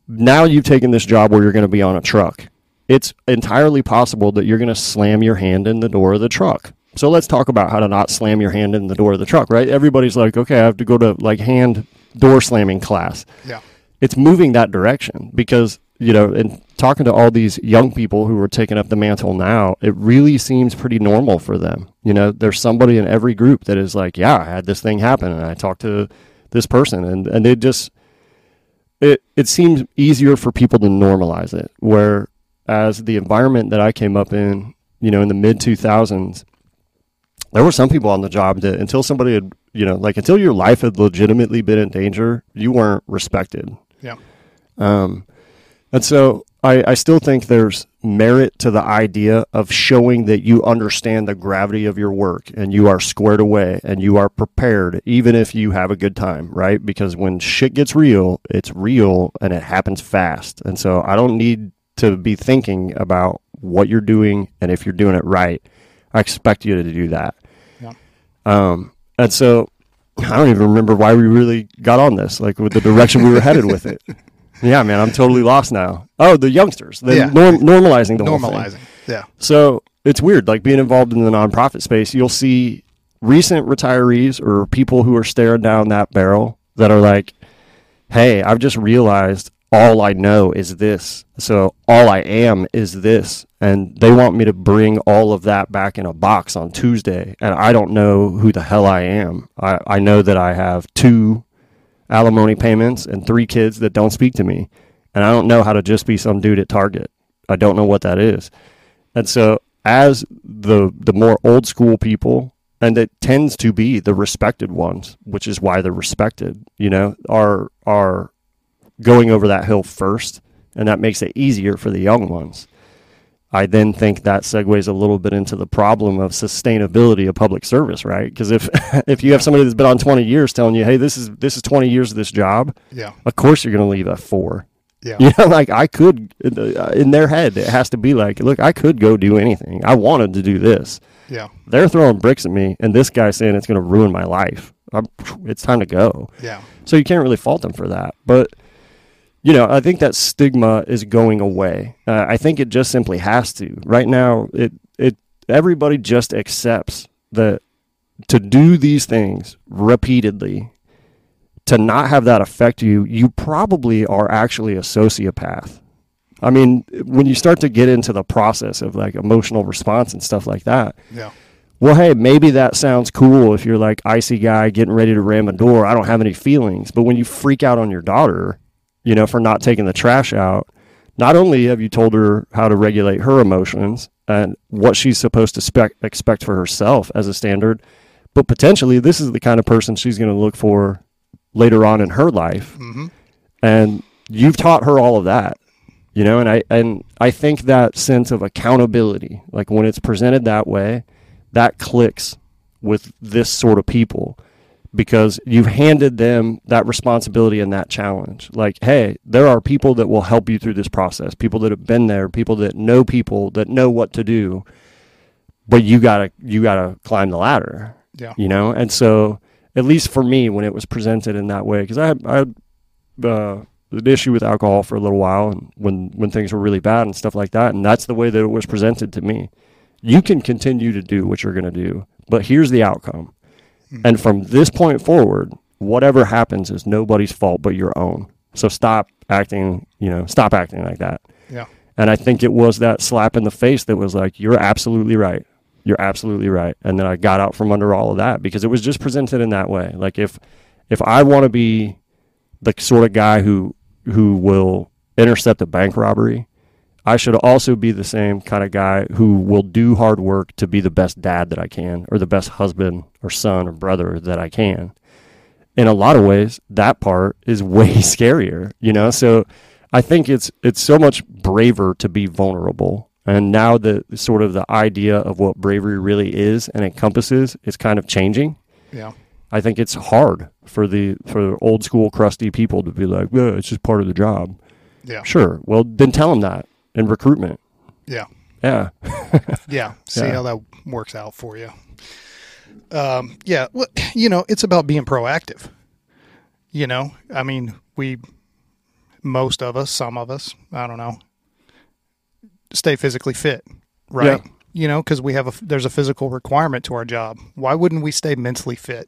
now you've taken this job where you're going to be on a truck. It's entirely possible that you're going to slam your hand in the door of the truck. So let's talk about how to not slam your hand in the door of the truck, right? Everybody's like, okay, I have to go to like hand door slamming class. Yeah. It's moving that direction because, you know, and talking to all these young people who are taking up the mantle now, it really seems pretty normal for them. You know, there's somebody in every group that is like, yeah, I had this thing happen and I talked to this person and, and it just, it, it seems easier for people to normalize it. Whereas the environment that I came up in, you know, in the mid 2000s, there were some people on the job that until somebody had, you know, like until your life had legitimately been in danger, you weren't respected. Yeah. Um, and so I, I still think there's merit to the idea of showing that you understand the gravity of your work and you are squared away and you are prepared, even if you have a good time, right? Because when shit gets real, it's real and it happens fast. And so I don't need to be thinking about what you're doing and if you're doing it right. I expect you to do that. Yeah. Um, and so I don't even remember why we really got on this, like with the direction we were headed with it. Yeah, man, I'm totally lost now. Oh, the youngsters, the Yeah. norm, normalizing the whole thing. Normalizing. Yeah. So it's weird, like being involved in the nonprofit space. You'll see recent retirees or people who are staring down that barrel that are like, "Hey, I've just realized all I know is this. So all I am is this." And they want me to bring all of that back in a box on Tuesday, and I don't know who the hell I am. I, I know that I have two alimony payments and three kids that don't speak to me. And I don't know how to just be some dude at Target. I don't know what that is. And so as the the more old school people and it tends to be the respected ones, which is why they're respected, you know, are are going over that hill first and that makes it easier for the young ones. I then think that segues a little bit into the problem of sustainability of public service, right? Because if if you have somebody that's been on 20 years telling you, "Hey, this is this is 20 years of this job," Yeah. of course you're going to leave at 4. Yeah. You know, like I could uh, in their head it has to be like, "Look, I could go do anything. I wanted to do this." Yeah. They're throwing bricks at me and this guy's saying it's going to ruin my life. I'm, it's time to go. Yeah. So you can't really fault them for that. But you know, I think that stigma is going away. Uh, I think it just simply has to. Right now, it it everybody just accepts that to do these things repeatedly, to not have that affect you, you probably are actually a sociopath. I mean, when you start to get into the process of like emotional response and stuff like that, Yeah. well, hey, maybe that sounds cool if you're like icy guy getting ready to ram a door. I don't have any feelings. But when you freak out on your daughter, you know, for not taking the trash out, not only have you told her how to regulate her emotions and what she's supposed to spec- expect for herself as a standard, but potentially this is the kind of person she's going to look for later on in her life. Mm-hmm. And you've taught her all of that you know and i and i think that sense of accountability like when it's presented that way that clicks with this sort of people because you've handed them that responsibility and that challenge. Like hey there are people that will help you through this process people that have been there people that know people that know what to do but you gotta you gotta climb the ladder Yeah. you know? And so at least for me when it was presented in that way because i had, I had uh, an issue with alcohol for a little while and when when things were really bad and stuff like that and that's the way that it was presented to me. You can continue to do what you're going to do but here's the outcome Mm-hmm. and from this point forward whatever happens is nobody's fault but your own so stop acting you know stop acting like that Yeah. and I think it was that slap in the face that was like, you're absolutely right. You're absolutely right. And then I got out from under all of that because it was just presented in that way. Like if if I want to be the sort of guy who who will intercept a bank robbery, I should also be the same kind of guy who will do hard work to be the best dad that I can or the best husband or son or brother that I can. In a lot of ways, that part is way scarier, you know? So I think it's it's so much braver to be vulnerable. And now the sort of the idea of what bravery really is and encompasses is kind of changing. Yeah. I think it's hard for the for old school crusty people to be like, yeah, it's just part of the job. Yeah. Sure. Well, then tell them that in recruitment. Yeah. Yeah. Yeah. See Yeah. how that works out for you. Um, yeah. Well, you know, it's about being proactive. You know, I mean, we, most of us, some of us, I don't know, stay physically fit, right? Yeah. You know, because we have a, there's a physical requirement to our job. Why wouldn't we stay mentally fit?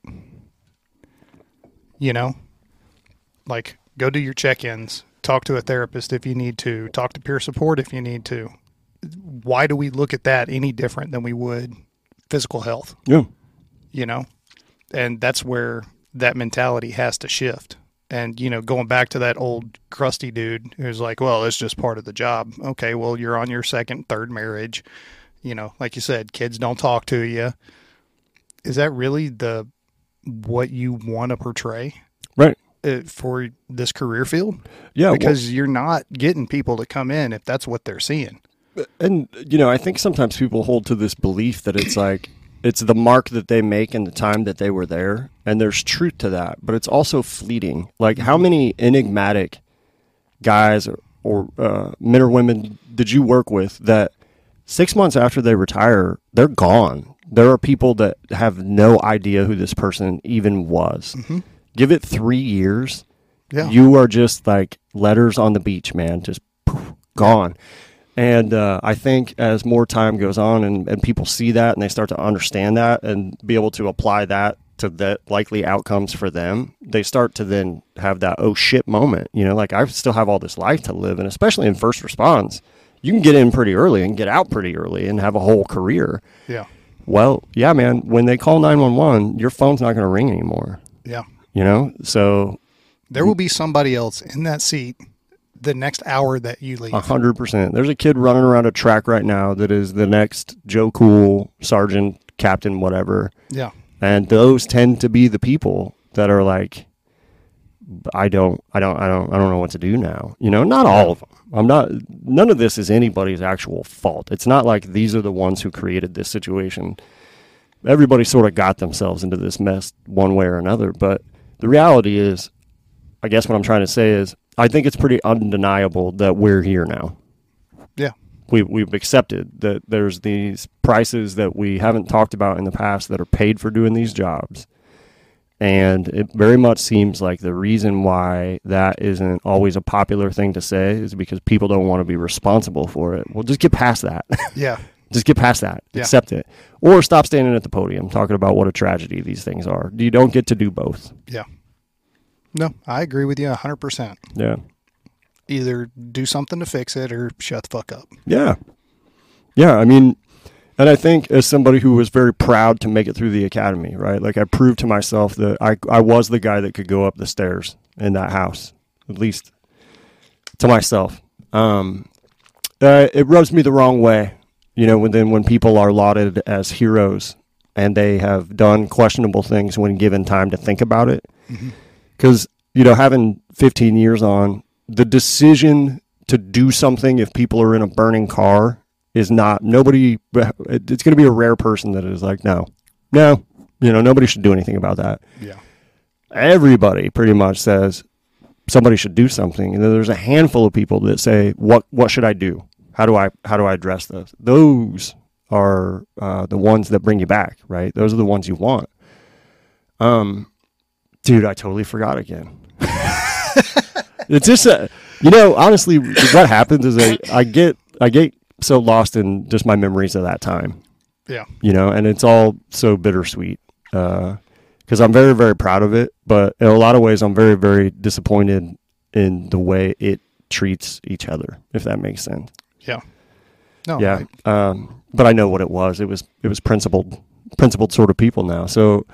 You know, like go do your check ins, talk to a therapist if you need to, talk to peer support if you need to. Why do we look at that any different than we would physical health? Yeah. you know and that's where that mentality has to shift and you know going back to that old crusty dude who's like well it's just part of the job okay well you're on your second third marriage you know like you said kids don't talk to you is that really the what you want to portray Right. Uh, for this career field Yeah. well- because you're not getting people to come in if that's what they're seeing and you know, I think sometimes people hold to this belief that it's like it's the mark that they make and the time that they were there, and there's truth to that, but it's also fleeting. Like how many enigmatic guys or, or uh, men or women did you work with that six months after they retire, they're gone? There are people that have no idea who this person even was. Give it three years, yeah you are just like letters on the beach, man, just poof, gone. And uh, I think as more time goes on and, and people see that and they start to understand that and be able to apply that to the likely outcomes for them, they start to then have that oh shit moment. You know, like I still have all this life to live, and especially in first response, you can get in pretty early and get out pretty early and have a whole career. yeah Well, yeah, man, when they call 911, your phone's not going to ring anymore. yeah You know, so there will be somebody else in that seat the next hour that you leave A hundred percent. There's a kid running around a track right now that is the next Joe Cool, sergeant, captain, whatever. yeah And those tend to be the people that are like, I don't, I don't, I don't, I don't know what to do now. You know, not all of them. I'm not. None of this is anybody's actual fault. It's not like these are the ones who created this situation. Everybody sort of got themselves into this mess one way or another. But the reality is, I guess what I'm trying to say is, I think it's pretty undeniable that we're here now yeah we, we've accepted that there's these prices that we haven't talked about in the past that are paid for doing these jobs. And it very much seems like the reason why that isn't always a popular thing to say is because people don't want to be responsible for it. Well, just get past that. Yeah. just get past that. Yeah. Accept it. Or stop standing at the podium talking about what a tragedy these things are. You don't get to do both. Yeah. No, I agree with you 100%. Yeah. Either do something to fix it or shut the fuck up. Yeah. Yeah. I mean, and I think as somebody who was very proud to make it through the academy, right? Like I proved to myself that I, I was the guy that could go up the stairs in that house, at least to myself. Um, uh, it rubs me the wrong way, you know, when then when people are lauded as heroes and they have done questionable things when given time to think about it. Mm-hmm. Because, you know, having 15 years on, the decision to do something if people are in a burning car is not, nobody, it's going to be a rare person that is like, no, no, you know, nobody should do anything about that. Yeah. Everybody pretty much says somebody should do something. And then there's a handful of people that say, what, what should I do? How do I, how do I address those? Those are uh, the ones that bring you back, right? Those are the ones you want. Um, dude, I totally forgot again. it's just, uh, you know, honestly, what happens is I, I get, I get so lost in just my memories of that time, Yeah. you know, and it's all so bittersweet. Uh, because I'm very, very proud of it, but in a lot of ways, I'm very, very disappointed in the way it treats each other. If that makes sense. No, yeah. I- Um, but I know what it was. It was it was principled, principled sort of people now. So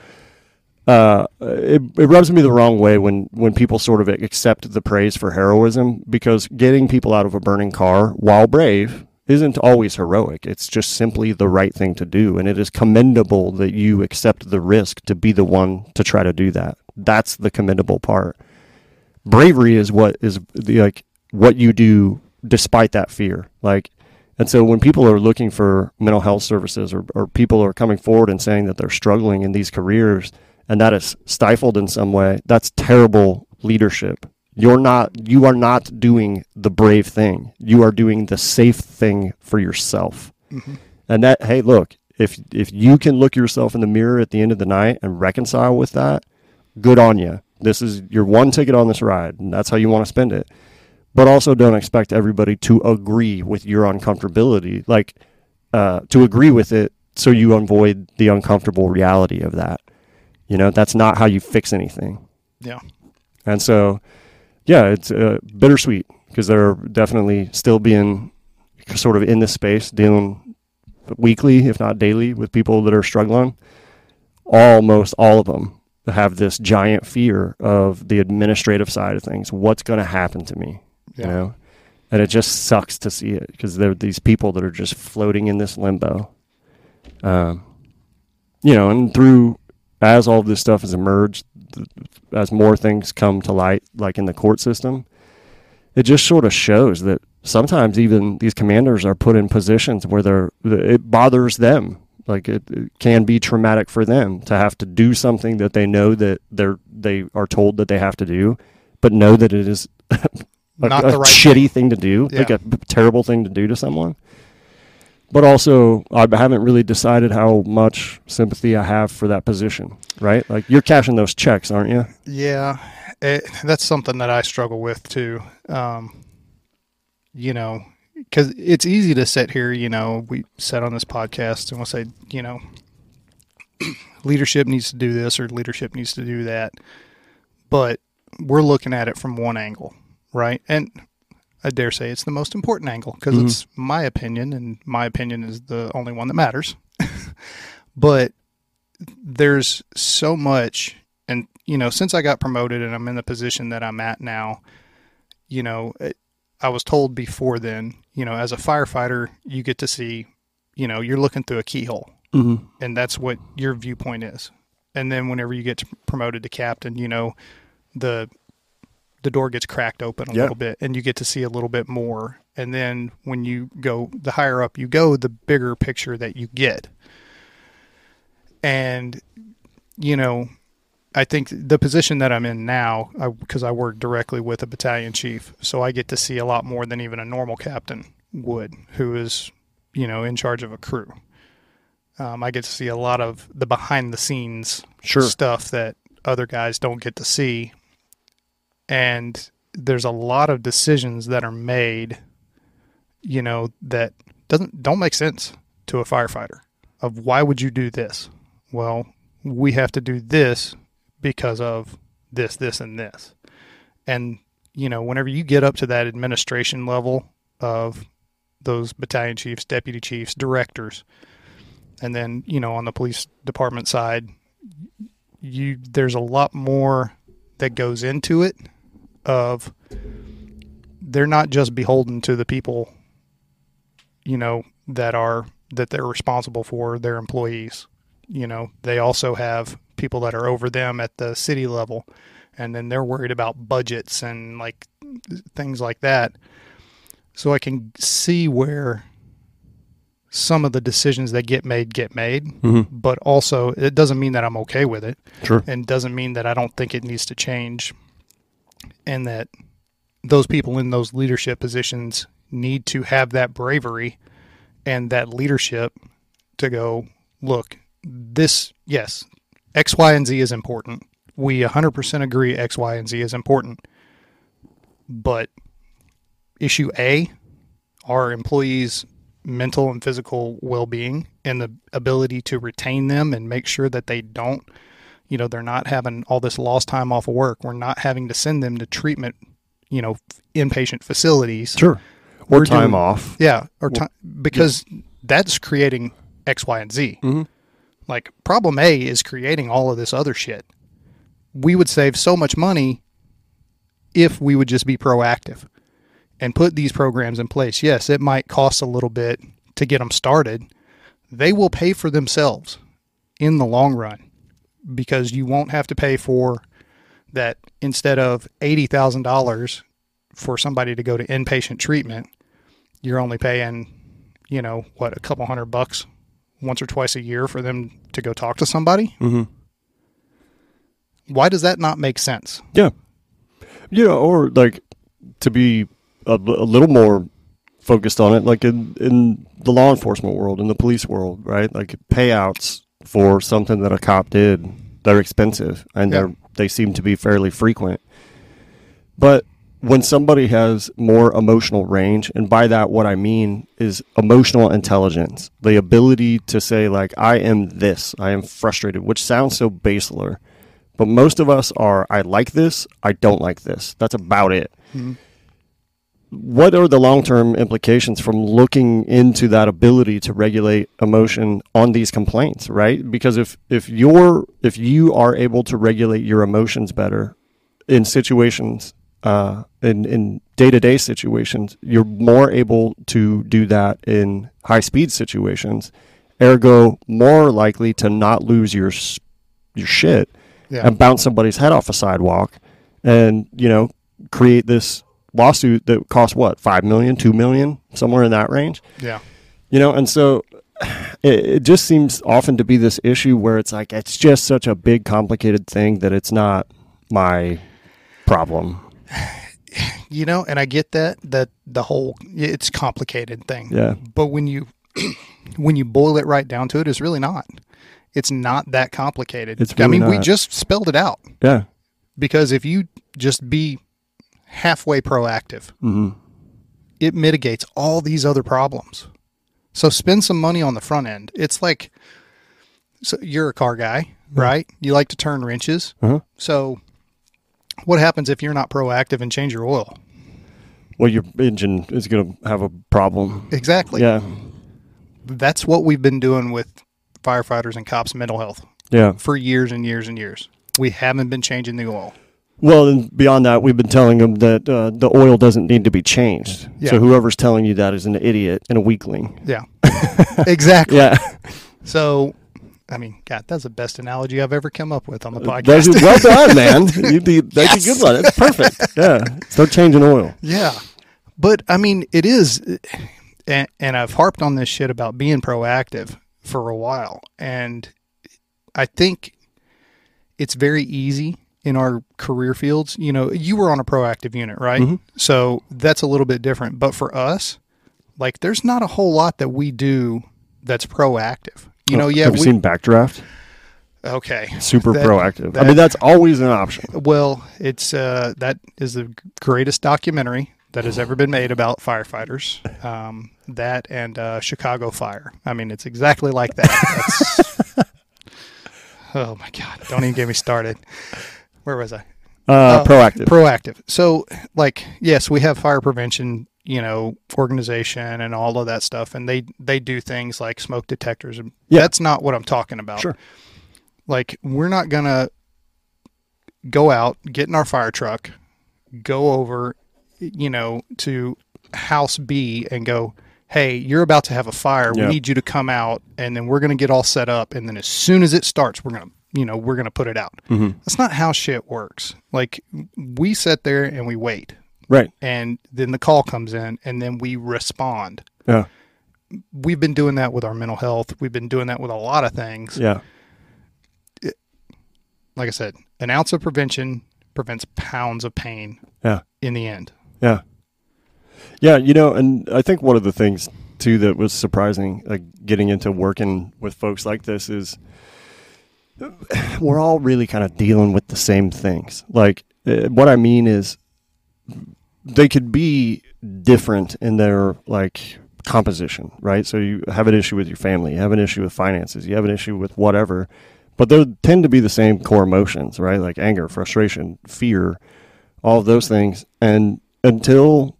uh, it it rubs me the wrong way when when people sort of accept the praise for heroism because getting people out of a burning car while brave isn't always heroic. It's just simply the right thing to do, and it is commendable that you accept the risk to be the one to try to do that. That's the commendable part. Bravery is what is the, like what you do despite that fear. Like and so when people are looking for mental health services or, or people are coming forward and saying that they're struggling in these careers and that is stifled in some way, that's terrible leadership. You're not you are not doing the brave thing. You are doing the safe thing for yourself. Mhm. And that hey, look, if if you can look yourself in the mirror at the end of the night and reconcile with that, good on you. This is your one ticket on this ride, and that's how you want to spend it but also don't expect everybody to agree with your uncomfortability like uh, to agree with it so you avoid the uncomfortable reality of that. You know that's not how you fix anything. Yeah. and so yeah it's uh, bittersweet because they're definitely still being sort of in this space dealing weekly if not daily with people that are struggling. Almost all of them have this giant fear of the administrative side of things. What's going to happen to me Yeah. you know? And it just sucks to see it because there are these people that are just floating in this limbo. Um, you know and through as all of this stuff has emerged th- as more things come to light like in the court system it just sort of shows that sometimes even these commanders are put in positions where they're it bothers them. Like it, it can be traumatic for them to have to do something that they know that they're they are told that they have to do but know that it is a, Not a the right shitty thing. to do, like a terrible thing to do to someone. But also, I haven't really decided how much sympathy I have for that position. Right? Like you're cashing those checks, aren't you? Yeah, it, that's something that I struggle with too. Um, you know, because it's easy to sit here. You know, we sit on this podcast and we'll say, you know, leadership needs to do this or leadership needs to do that, but we're looking at it from one angle, right? And I dare say it's the most important angle because Mhm. it's my opinion, and my opinion is the only one that matters. but there's so much and you know since i got promoted and i'm in the position that i'm at now you know it, i was told before then you know as a firefighter you get to see you know you're looking through a keyhole Mm-hmm. and that's what your viewpoint is and then whenever you get to promoted to captain you know the the door gets cracked open a little bit and you get to see a little bit more and then when you go the higher up you go the bigger picture that you get and you know i think the position that i'm in now because I, work directly with a battalion chief so i get to see a lot more than even a normal captain would who is you know in charge of a crew um, i get to see a lot of the behind the scenes Sure. stuff that other guys don't get to see. And there's a lot of decisions that are made, you know, that doesn't don't make sense to a firefighter. Of why would you do this? Well, we have to do this because of this, this, and this. And you know, whenever you get up to that administration level of those battalion chiefs, deputy chiefs, directors, and then you know on the police department side, you there's a lot more that goes into it. Of they're not just beholden to the people, you know, that are that they're responsible for their employees. You know, they also have people that are over them at the city level and then they're worried about budgets and like things like that. So I can see where some of the decisions that get made get made, Mhm. but also it doesn't mean that I'm okay with it Sure. and doesn't mean that I don't think it needs to change and that those people in those leadership positions need to have that bravery and that leadership to go, look, this, yes, X, Y, and Z is important. We 100% agree X, Y, and Z is important. But issue A, our employees' mental and physical well being and the ability to retain them and make sure that they don't, you know, they're not having all this lost time off of work. We're not having to send them to treatment, you know, inpatient facilities. Sure. Or We're time doing- off. Yeah, or time because that's creating X, Y, and Z. Mhm. Like problem A is creating all of this other shit. We would save so much money if we would just be proactive and put these programs in place. Yes, it might cost a little bit to get them started. They will pay for themselves in the long run because you won't have to pay for that instead of $80,000 for somebody to go to inpatient treatment, you're only paying, you know, what, a couple hundred bucks once or twice a year for them to go talk to somebody? Mhm. Why does that not make sense? Yeah. Yeah, or like to be a, a little more focused on it, like in, in the law enforcement world, in the police world, right? Like payouts for something that a cop did, they're expensive and Yeah. they're they seem to be fairly frequent. But when somebody has more emotional range, and by that what I mean is emotional intelligence, the ability to say like I am this, I am frustrated, which sounds so baseler. But most of us are I like this, I don't like this. That's about it. Mm-hmm. What are the long term implications from looking into that ability to regulate emotion on these complaints, right? Because if, if you're if you are able to regulate your emotions better in situations uh, in in day to day situations, you're more able to do that in high speed situations. Ergo, more likely to not lose your your shit Yeah. and bounce somebody's head off a sidewalk, and you know create this lawsuit that cost what five million, two million, somewhere in that range. yeah. You know, and so it, it just seems often to be this issue where it's like it's just such a big, complicated thing that it's not my problem. You know, and I get that that the whole it's complicated thing. Yeah. But when you when you boil it right down to it, it's really not. It's not that complicated. It's I really mean, we just spelled it out Yeah. because if you just be halfway proactive, hmm it mitigates all these other problems. So spend some money on the front end. It's like so you're a car guy, right? You like to turn wrenches. Uh-huh. So what happens if you're not proactive and change your oil? Well, your engine is going to have a problem. Exactly. Yeah. That's what we've been doing with firefighters and cops mental health Yeah. for years and years and years. We haven't been changing the oil. Well, and beyond that, we've been telling them that uh, the oil doesn't need to be changed. Yeah. So whoever's telling you that is an idiot and a weakling. Yeah. exactly. Yeah. So I mean, God, that's the best analogy I've ever come up with on the That's, podcast. well done, man. You did, that's Yes. a good one. It's perfect. Yeah. Start changing oil. Yeah. But I mean, it is, and, and I've harped on this shit about being proactive for a while. And I think it's very easy in our career fields. You know, you were on a proactive unit, right? Mhm. So that's a little bit different. But for us, like, there's not a whole lot that we do that's proactive. You know, yeah, Have you we, seen Backdraft? Okay. Super That- proactive. I mean, that's always an option. Well, it's uh, that is the greatest documentary that has ever been made about firefighters. Um, that and uh, Chicago Fire. I mean, it's exactly like that. Oh my God! Don't even get me started. Where was I? Uh, Uh, proactive. Proactive. So, like, yes, we have fire prevention, you know, organization and all of that stuff, and they they do things like smoke detectors, and Yeah. that's not what I'm talking about. Sure. Like, we're not gonna go out, get in our fire truck, go over, you know, to house B and go. Hey, you're about to have a fire. Yeah. We need you to come out, and then we're going to get all set up. And then as soon as it starts, we're going to, you know, we're going to put it out. Mhm. That's not how shit works. Like we sit there and we wait, Right. and then the call comes in, and then we respond. Yeah. We've been doing that with our mental health. We've been doing that with a lot of things. Yeah. Like I said, an ounce of prevention prevents pounds of pain Yeah. in the end. Yeah. Yeah, you know, and I think one of the things too that was surprising, like getting into working with folks like this, is we're all really kind of dealing with the same things. Like, uh, what I mean is, they could be different in their like composition, right? So you have an issue with your family, you have an issue with finances, you have an issue with whatever, but they tend to be the same core emotions, right? Like anger, frustration, fear, all of those things. And until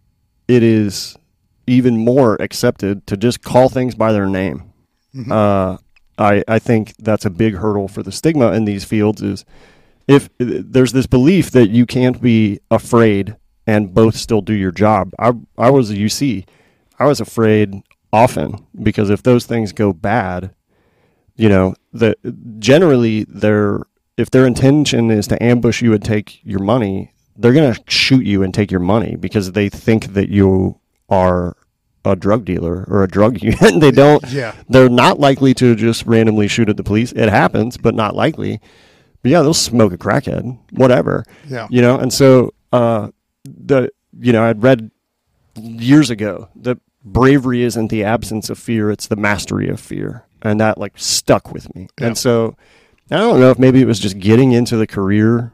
it is even more accepted to just call things by their name, uh, I, I think that's a big hurdle for the stigma in these fields is if there's this belief that you can't be afraid and both still do your job. I, I was a UC. I was afraid often because if those things go bad, you know, the generally their if their intention is to ambush you and take your money, they're going to shoot you and take your money because they think that you are a drug dealer or a drug unit. they don't Yeah. they're not likely to just randomly shoot at the police. It happens, but not likely. But yeah, they'll smoke a crackhead, whatever. Yeah. You know, and so uh, the you know I'd read years ago that bravery isn't the absence of fear; it's the mastery of fear, and that like stuck with me. Yeah. And so I don't know if maybe it was just getting into the career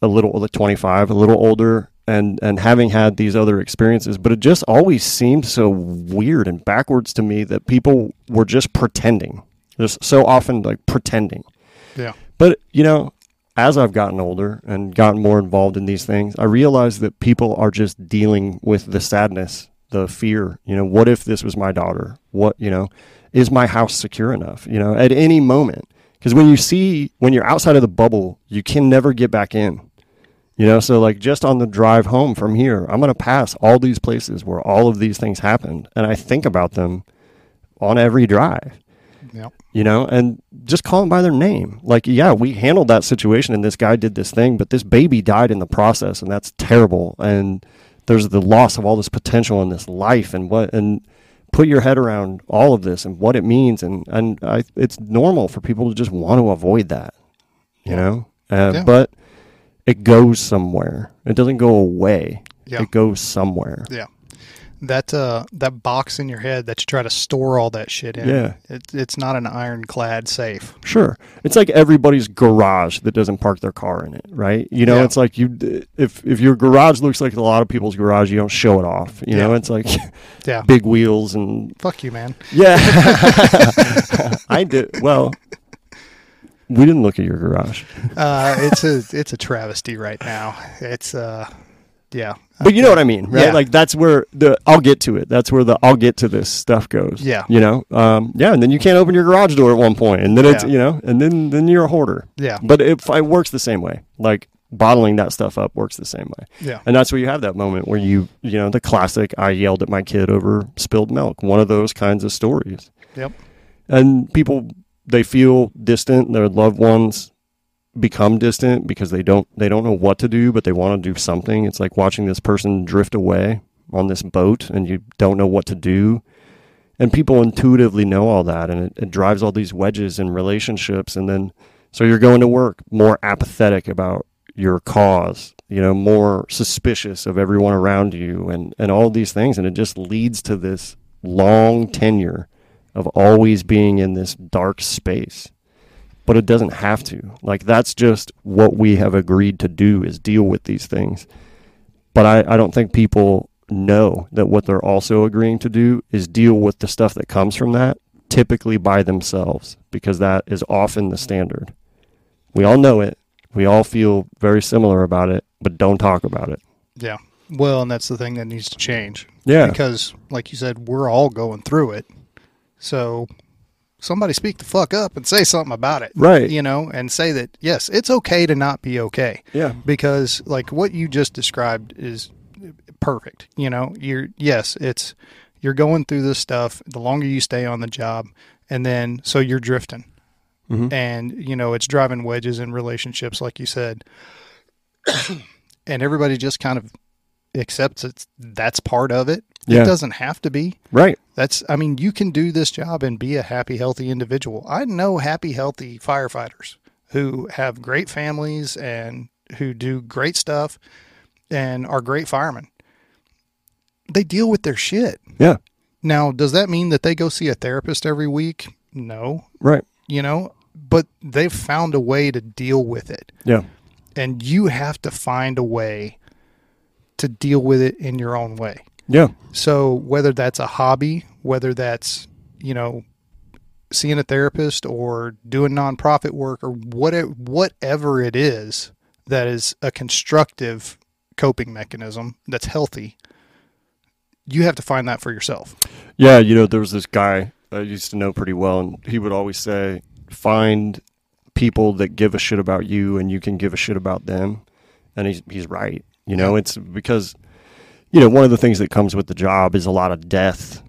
a little like 25, a little older, and and having had these other experiences, but it just always seemed so weird and backwards to me that people were just pretending. Just so often like pretending. Yeah. But, you know, as I've gotten older and gotten more involved in these things, I realize that people are just dealing with the sadness, the fear. You know, what if this was my daughter? What, you know, is my house secure enough? You know, at any moment. Because when you see, when you're outside of the bubble, you can never get back in. You know, so like just on the drive home from here, I'm going to pass all these places where all of these things happened. And I think about them on every drive Yeah. you know, and just call them by their name. Like, yeah, we handled that situation and this guy did this thing, but this baby died in the process and that's terrible. And there's the loss of all this potential in this life and what, and put your head around all of this and what it means. And, and I, it's normal for people to just want to avoid that, you know, uh, Yeah. but it goes somewhere. It doesn't go away. Yeah. It goes somewhere. Yeah. That uh that box in your head that you try to store all that shit in. Yeah. It, it's not an ironclad safe. Sure. It's like everybody's garage that doesn't park their car in it, right? You know, Yeah. it's like you if if your garage looks like a lot of people's garage, you don't show it off. You know, it's like Yeah. big wheels and Fuck you, man. yeah. I did well. We didn't look at your garage, Uh it's a it's a travesty right now. It's uh yeah. but you know what I mean, right? Yeah. Like that's where the I'll get to it. That's where the I'll get to this stuff goes. Yeah. you know, um, yeah, and then you can't open your garage door at one point, and then it's Yeah. you know, and then then you're a hoarder. Yeah. But it, it works the same way. Like bottling that stuff up works the same way. Yeah. And that's where you have that moment where you, you know, the classic I yelled at my kid over spilled milk, one of those kinds of stories. Yep. And people, they feel distant, their loved ones become distant because they don't they don't know what to do but they want to do something. It's like watching this person drift away on this boat and you don't know what to do. And people intuitively know all that and it, it drives all these wedges in relationships. And then so you're going to work more apathetic about your cause you know more suspicious of everyone around you and and all these things. And it just leads to this long tenure of always being in this dark space but it doesn't have to. Like that's just what we have agreed to do is deal with these things. But I, I don't think people know that what they're also agreeing to do is deal with the stuff that comes from that, typically by themselves, because that is often the standard. We all know it. We all feel very similar about it, but don't talk about it. Yeah. Well, and that's the thing that needs to change. Yeah. Because, like you said, we're all going through it. So somebody speak the fuck up and say something about it. Right. You know, and say that, yes, it's okay to not be okay. Yeah. Because, like, what you just described is perfect. You know, you're, yes, it's, you're going through this stuff the longer you stay on the job. And then, so you're drifting. Mhm. And, you know, it's driving wedges in relationships, like you said. and everybody just kind of accepts it's that's part of it. Yeah. It doesn't have to be. Right. That's I mean, you can do this job and be a happy, healthy individual. I know happy, healthy firefighters who have great families and who do great stuff and are great firemen. They deal with their shit. Yeah. Now, does that mean that they go see a therapist every week? No. Right. You know, but they've found a way to deal with it Yeah. and you have to find a way to deal with it in your own way. Yeah. So whether that's a hobby, whether that's, you know, seeing a therapist or doing nonprofit work or whatever whatever it is that is a constructive coping mechanism that's healthy, you have to find that for yourself. Yeah, you know, there was this guy I used to know pretty well, and he would always say, "Find people that give a shit about you, and you can give a shit about them." And he's he's right. You know, it's because you know one of the things that comes with the job is a lot of death.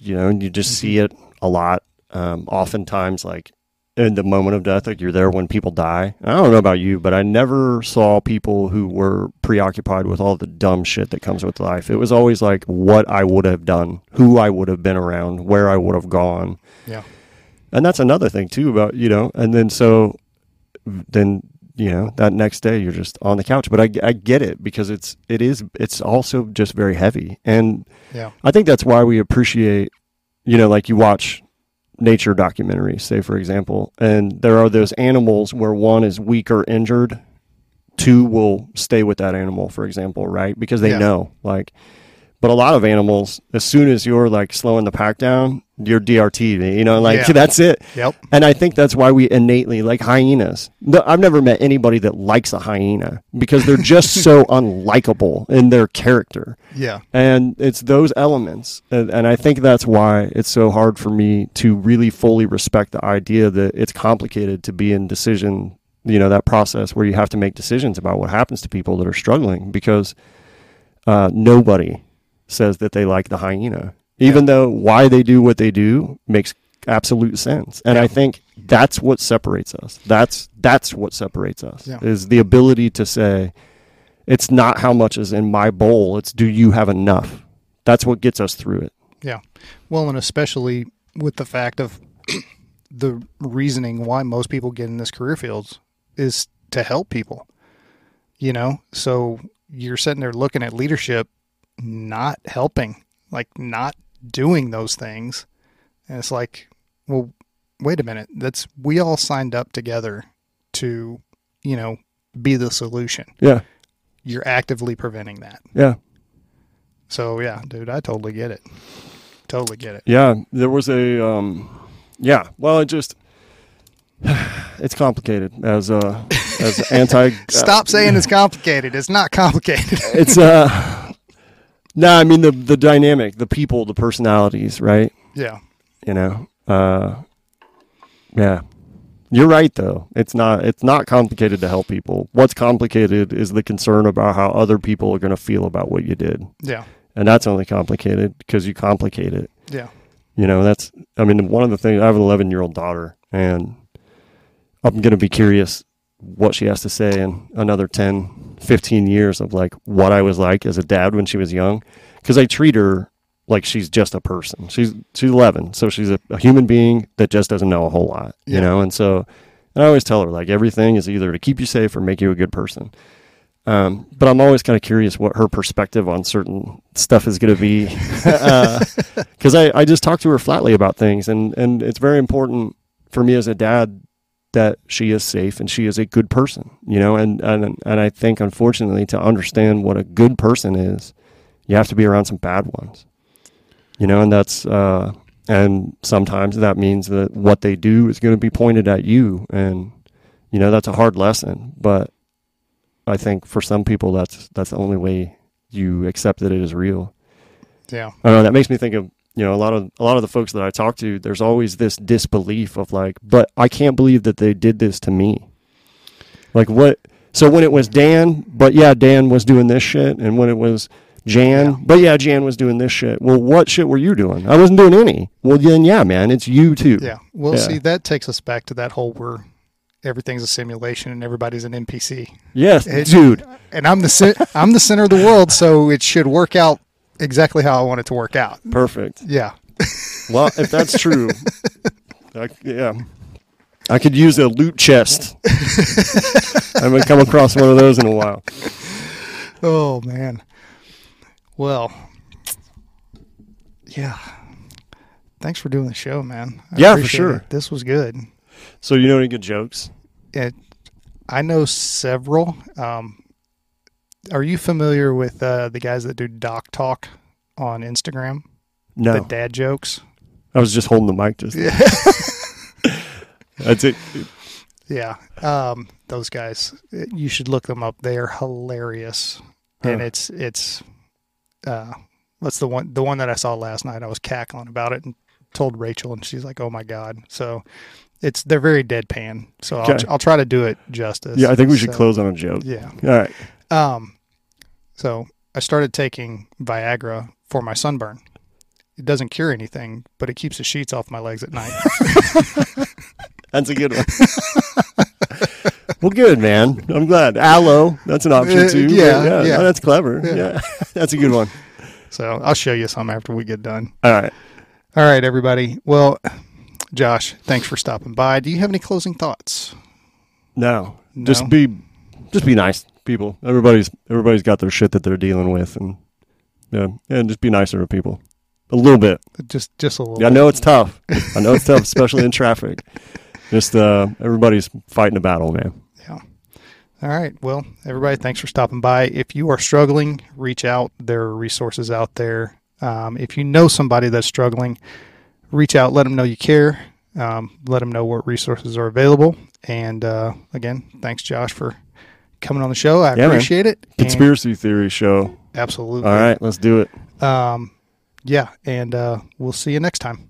You know, and you just see it a lot. Um, oftentimes, like in the moment of death, like you're there when people die. I don't know about you, but I never saw people who were preoccupied with all the dumb shit that comes with life. It was always like what I would have done, who I would have been around, where I would have gone. Yeah. And that's another thing too about, you know, and then so then, you know, that next day you're just on the couch, but I, I get it because it's, it is, it's also just very heavy. And Yeah. I think that's why we appreciate, you know, like you watch nature documentaries, say for example, and there are those animals where one is weak or injured, two will stay with that animal, for example, right? Because they Yeah. know, like, but a lot of animals, as soon as you're like slowing the pack down, you're DRT, you know, like Yeah. that's it. Yep. And I think that's why we innately like hyenas. No, I've never met anybody that likes a hyena because they're just so unlikable in their character Yeah. and it's those elements and, and i think that's why it's so hard for me to really fully respect the idea that it's complicated to be in decision you know that process where you have to make decisions about what happens to people that are struggling because uh, nobody says that they like the hyena. Even though why they do what they do makes absolute sense. And i think that's what separates us. That's that's what separates us Yeah. is the ability to say it's not how much is in my bowl it's do you have enough? That's what gets us through it. Yeah. Well, and especially with the fact of the reasoning why most people get in this career fields is to help people. You know, so you're sitting there looking at leadership not helping, like not doing those things. And it's like, well, wait a minute. That's we all signed up together to, you know, be the solution. yeah You're actively preventing that. yeah So yeah, dude, I totally get it. Totally get it. yeah there was a um yeah well it just it's complicated as uh as anti Stop saying it's complicated. It's not complicated. it's uh no i mean the the dynamic the people the personalities right yeah. you know uh yeah you're right though it's not it's not complicated to help people what's complicated is the concern about how other people are going to feel about what you did Yeah. and that's only complicated because you complicate it Yeah. you know that's i mean one of the things i have an 11 year old daughter and i'm going to be curious what she has to say in another 10 15 years of like what i was like as a dad when she was young because i treat her like she's just a person. She's she's 11 so she's a, a human being that just doesn't know a whole lot you know? And so and i always tell her like everything is either to keep you safe or make you a good person. Um, but I'm always kind of curious what her perspective on certain stuff is going to be, because I, I just talk to her flatly about things, and, and it's very important for me as a dad that she is safe and she is a good person, you know, and, and and I think unfortunately to understand what a good person is, you have to be around some bad ones. You know, and that's uh and sometimes that means that what they do is going to be pointed at you and you know, that's a hard lesson, but I think for some people that's that's the only way you accept that it is real. Yeah. I don't know, that makes me think of you know a lot of a lot of the folks that I talk to. There's always this disbelief of like, but I can't believe that they did this to me. Like what? So when it was Dan, but yeah, Dan was doing this shit, and when it was Jan, Yeah. but yeah, Jan was doing this shit. Well, what shit were you doing? I wasn't doing any. Well, then yeah, man, it's you too. Yeah. Well, Yeah. see, that takes us back to that whole where everything's a simulation and everybody's an NPC. Yes, It- dude. And I'm the I'm the center of the world, so it should work out exactly how I want it to work out. Perfect. Yeah. Well, if that's true, I, yeah, I could use a loot chest. I haven't come across one of those in a while. Oh man. Well. Yeah. Thanks for doing the show, man. I Yeah, for sure. it. This was good. So you know any good jokes? It, I know several. Um, are you familiar with uh, the guys that do Doc Talk on Instagram? No, The dad jokes. I was just holding the mic. Just Yeah. that's it. Yeah. Um, those guys. You should look them up. They are hilarious. And it's it's uh that's the one the one that I saw last night. I was cackling about it and told Rachel and she's like, "Oh my god." So it's they're very deadpan. So I'll, I'll try to do it justice. Yeah, I think we should So, close on a joke. Yeah. All right. Um so I started taking Viagra for my sunburn. It doesn't cure anything, but it keeps the sheets off my legs at night. That's a good one. well, good man. I'm glad. Aloe, that's an option Uh, too. yeah, yeah, yeah. no, that's clever. Yeah. Yeah, that's a good one. so I'll show you some after we get done. All right. All right, everybody. Well, Josh, thanks for stopping by. Do you have any closing thoughts? No, No? just be, just be nice, people. Everybody's everybody's got their shit that they're dealing with, and yeah, and just be nicer to people. A little bit. Just just a little. Yeah, I know it's tough. I know it's tough, especially in traffic. Just uh, everybody's fighting a battle, man. Yeah. All right. Well, everybody, thanks for stopping by. If you are struggling, reach out. There are resources out there. Um, if you know somebody that's struggling, reach out. Let them know you care. Um, let them know what resources are available. And uh, again, thanks, Josh, for coming on the show. I Yeah, man. appreciate it. And- Conspiracy theory show. absolutely. All right, let's do it. Um, yeah, and uh, we'll see you next time.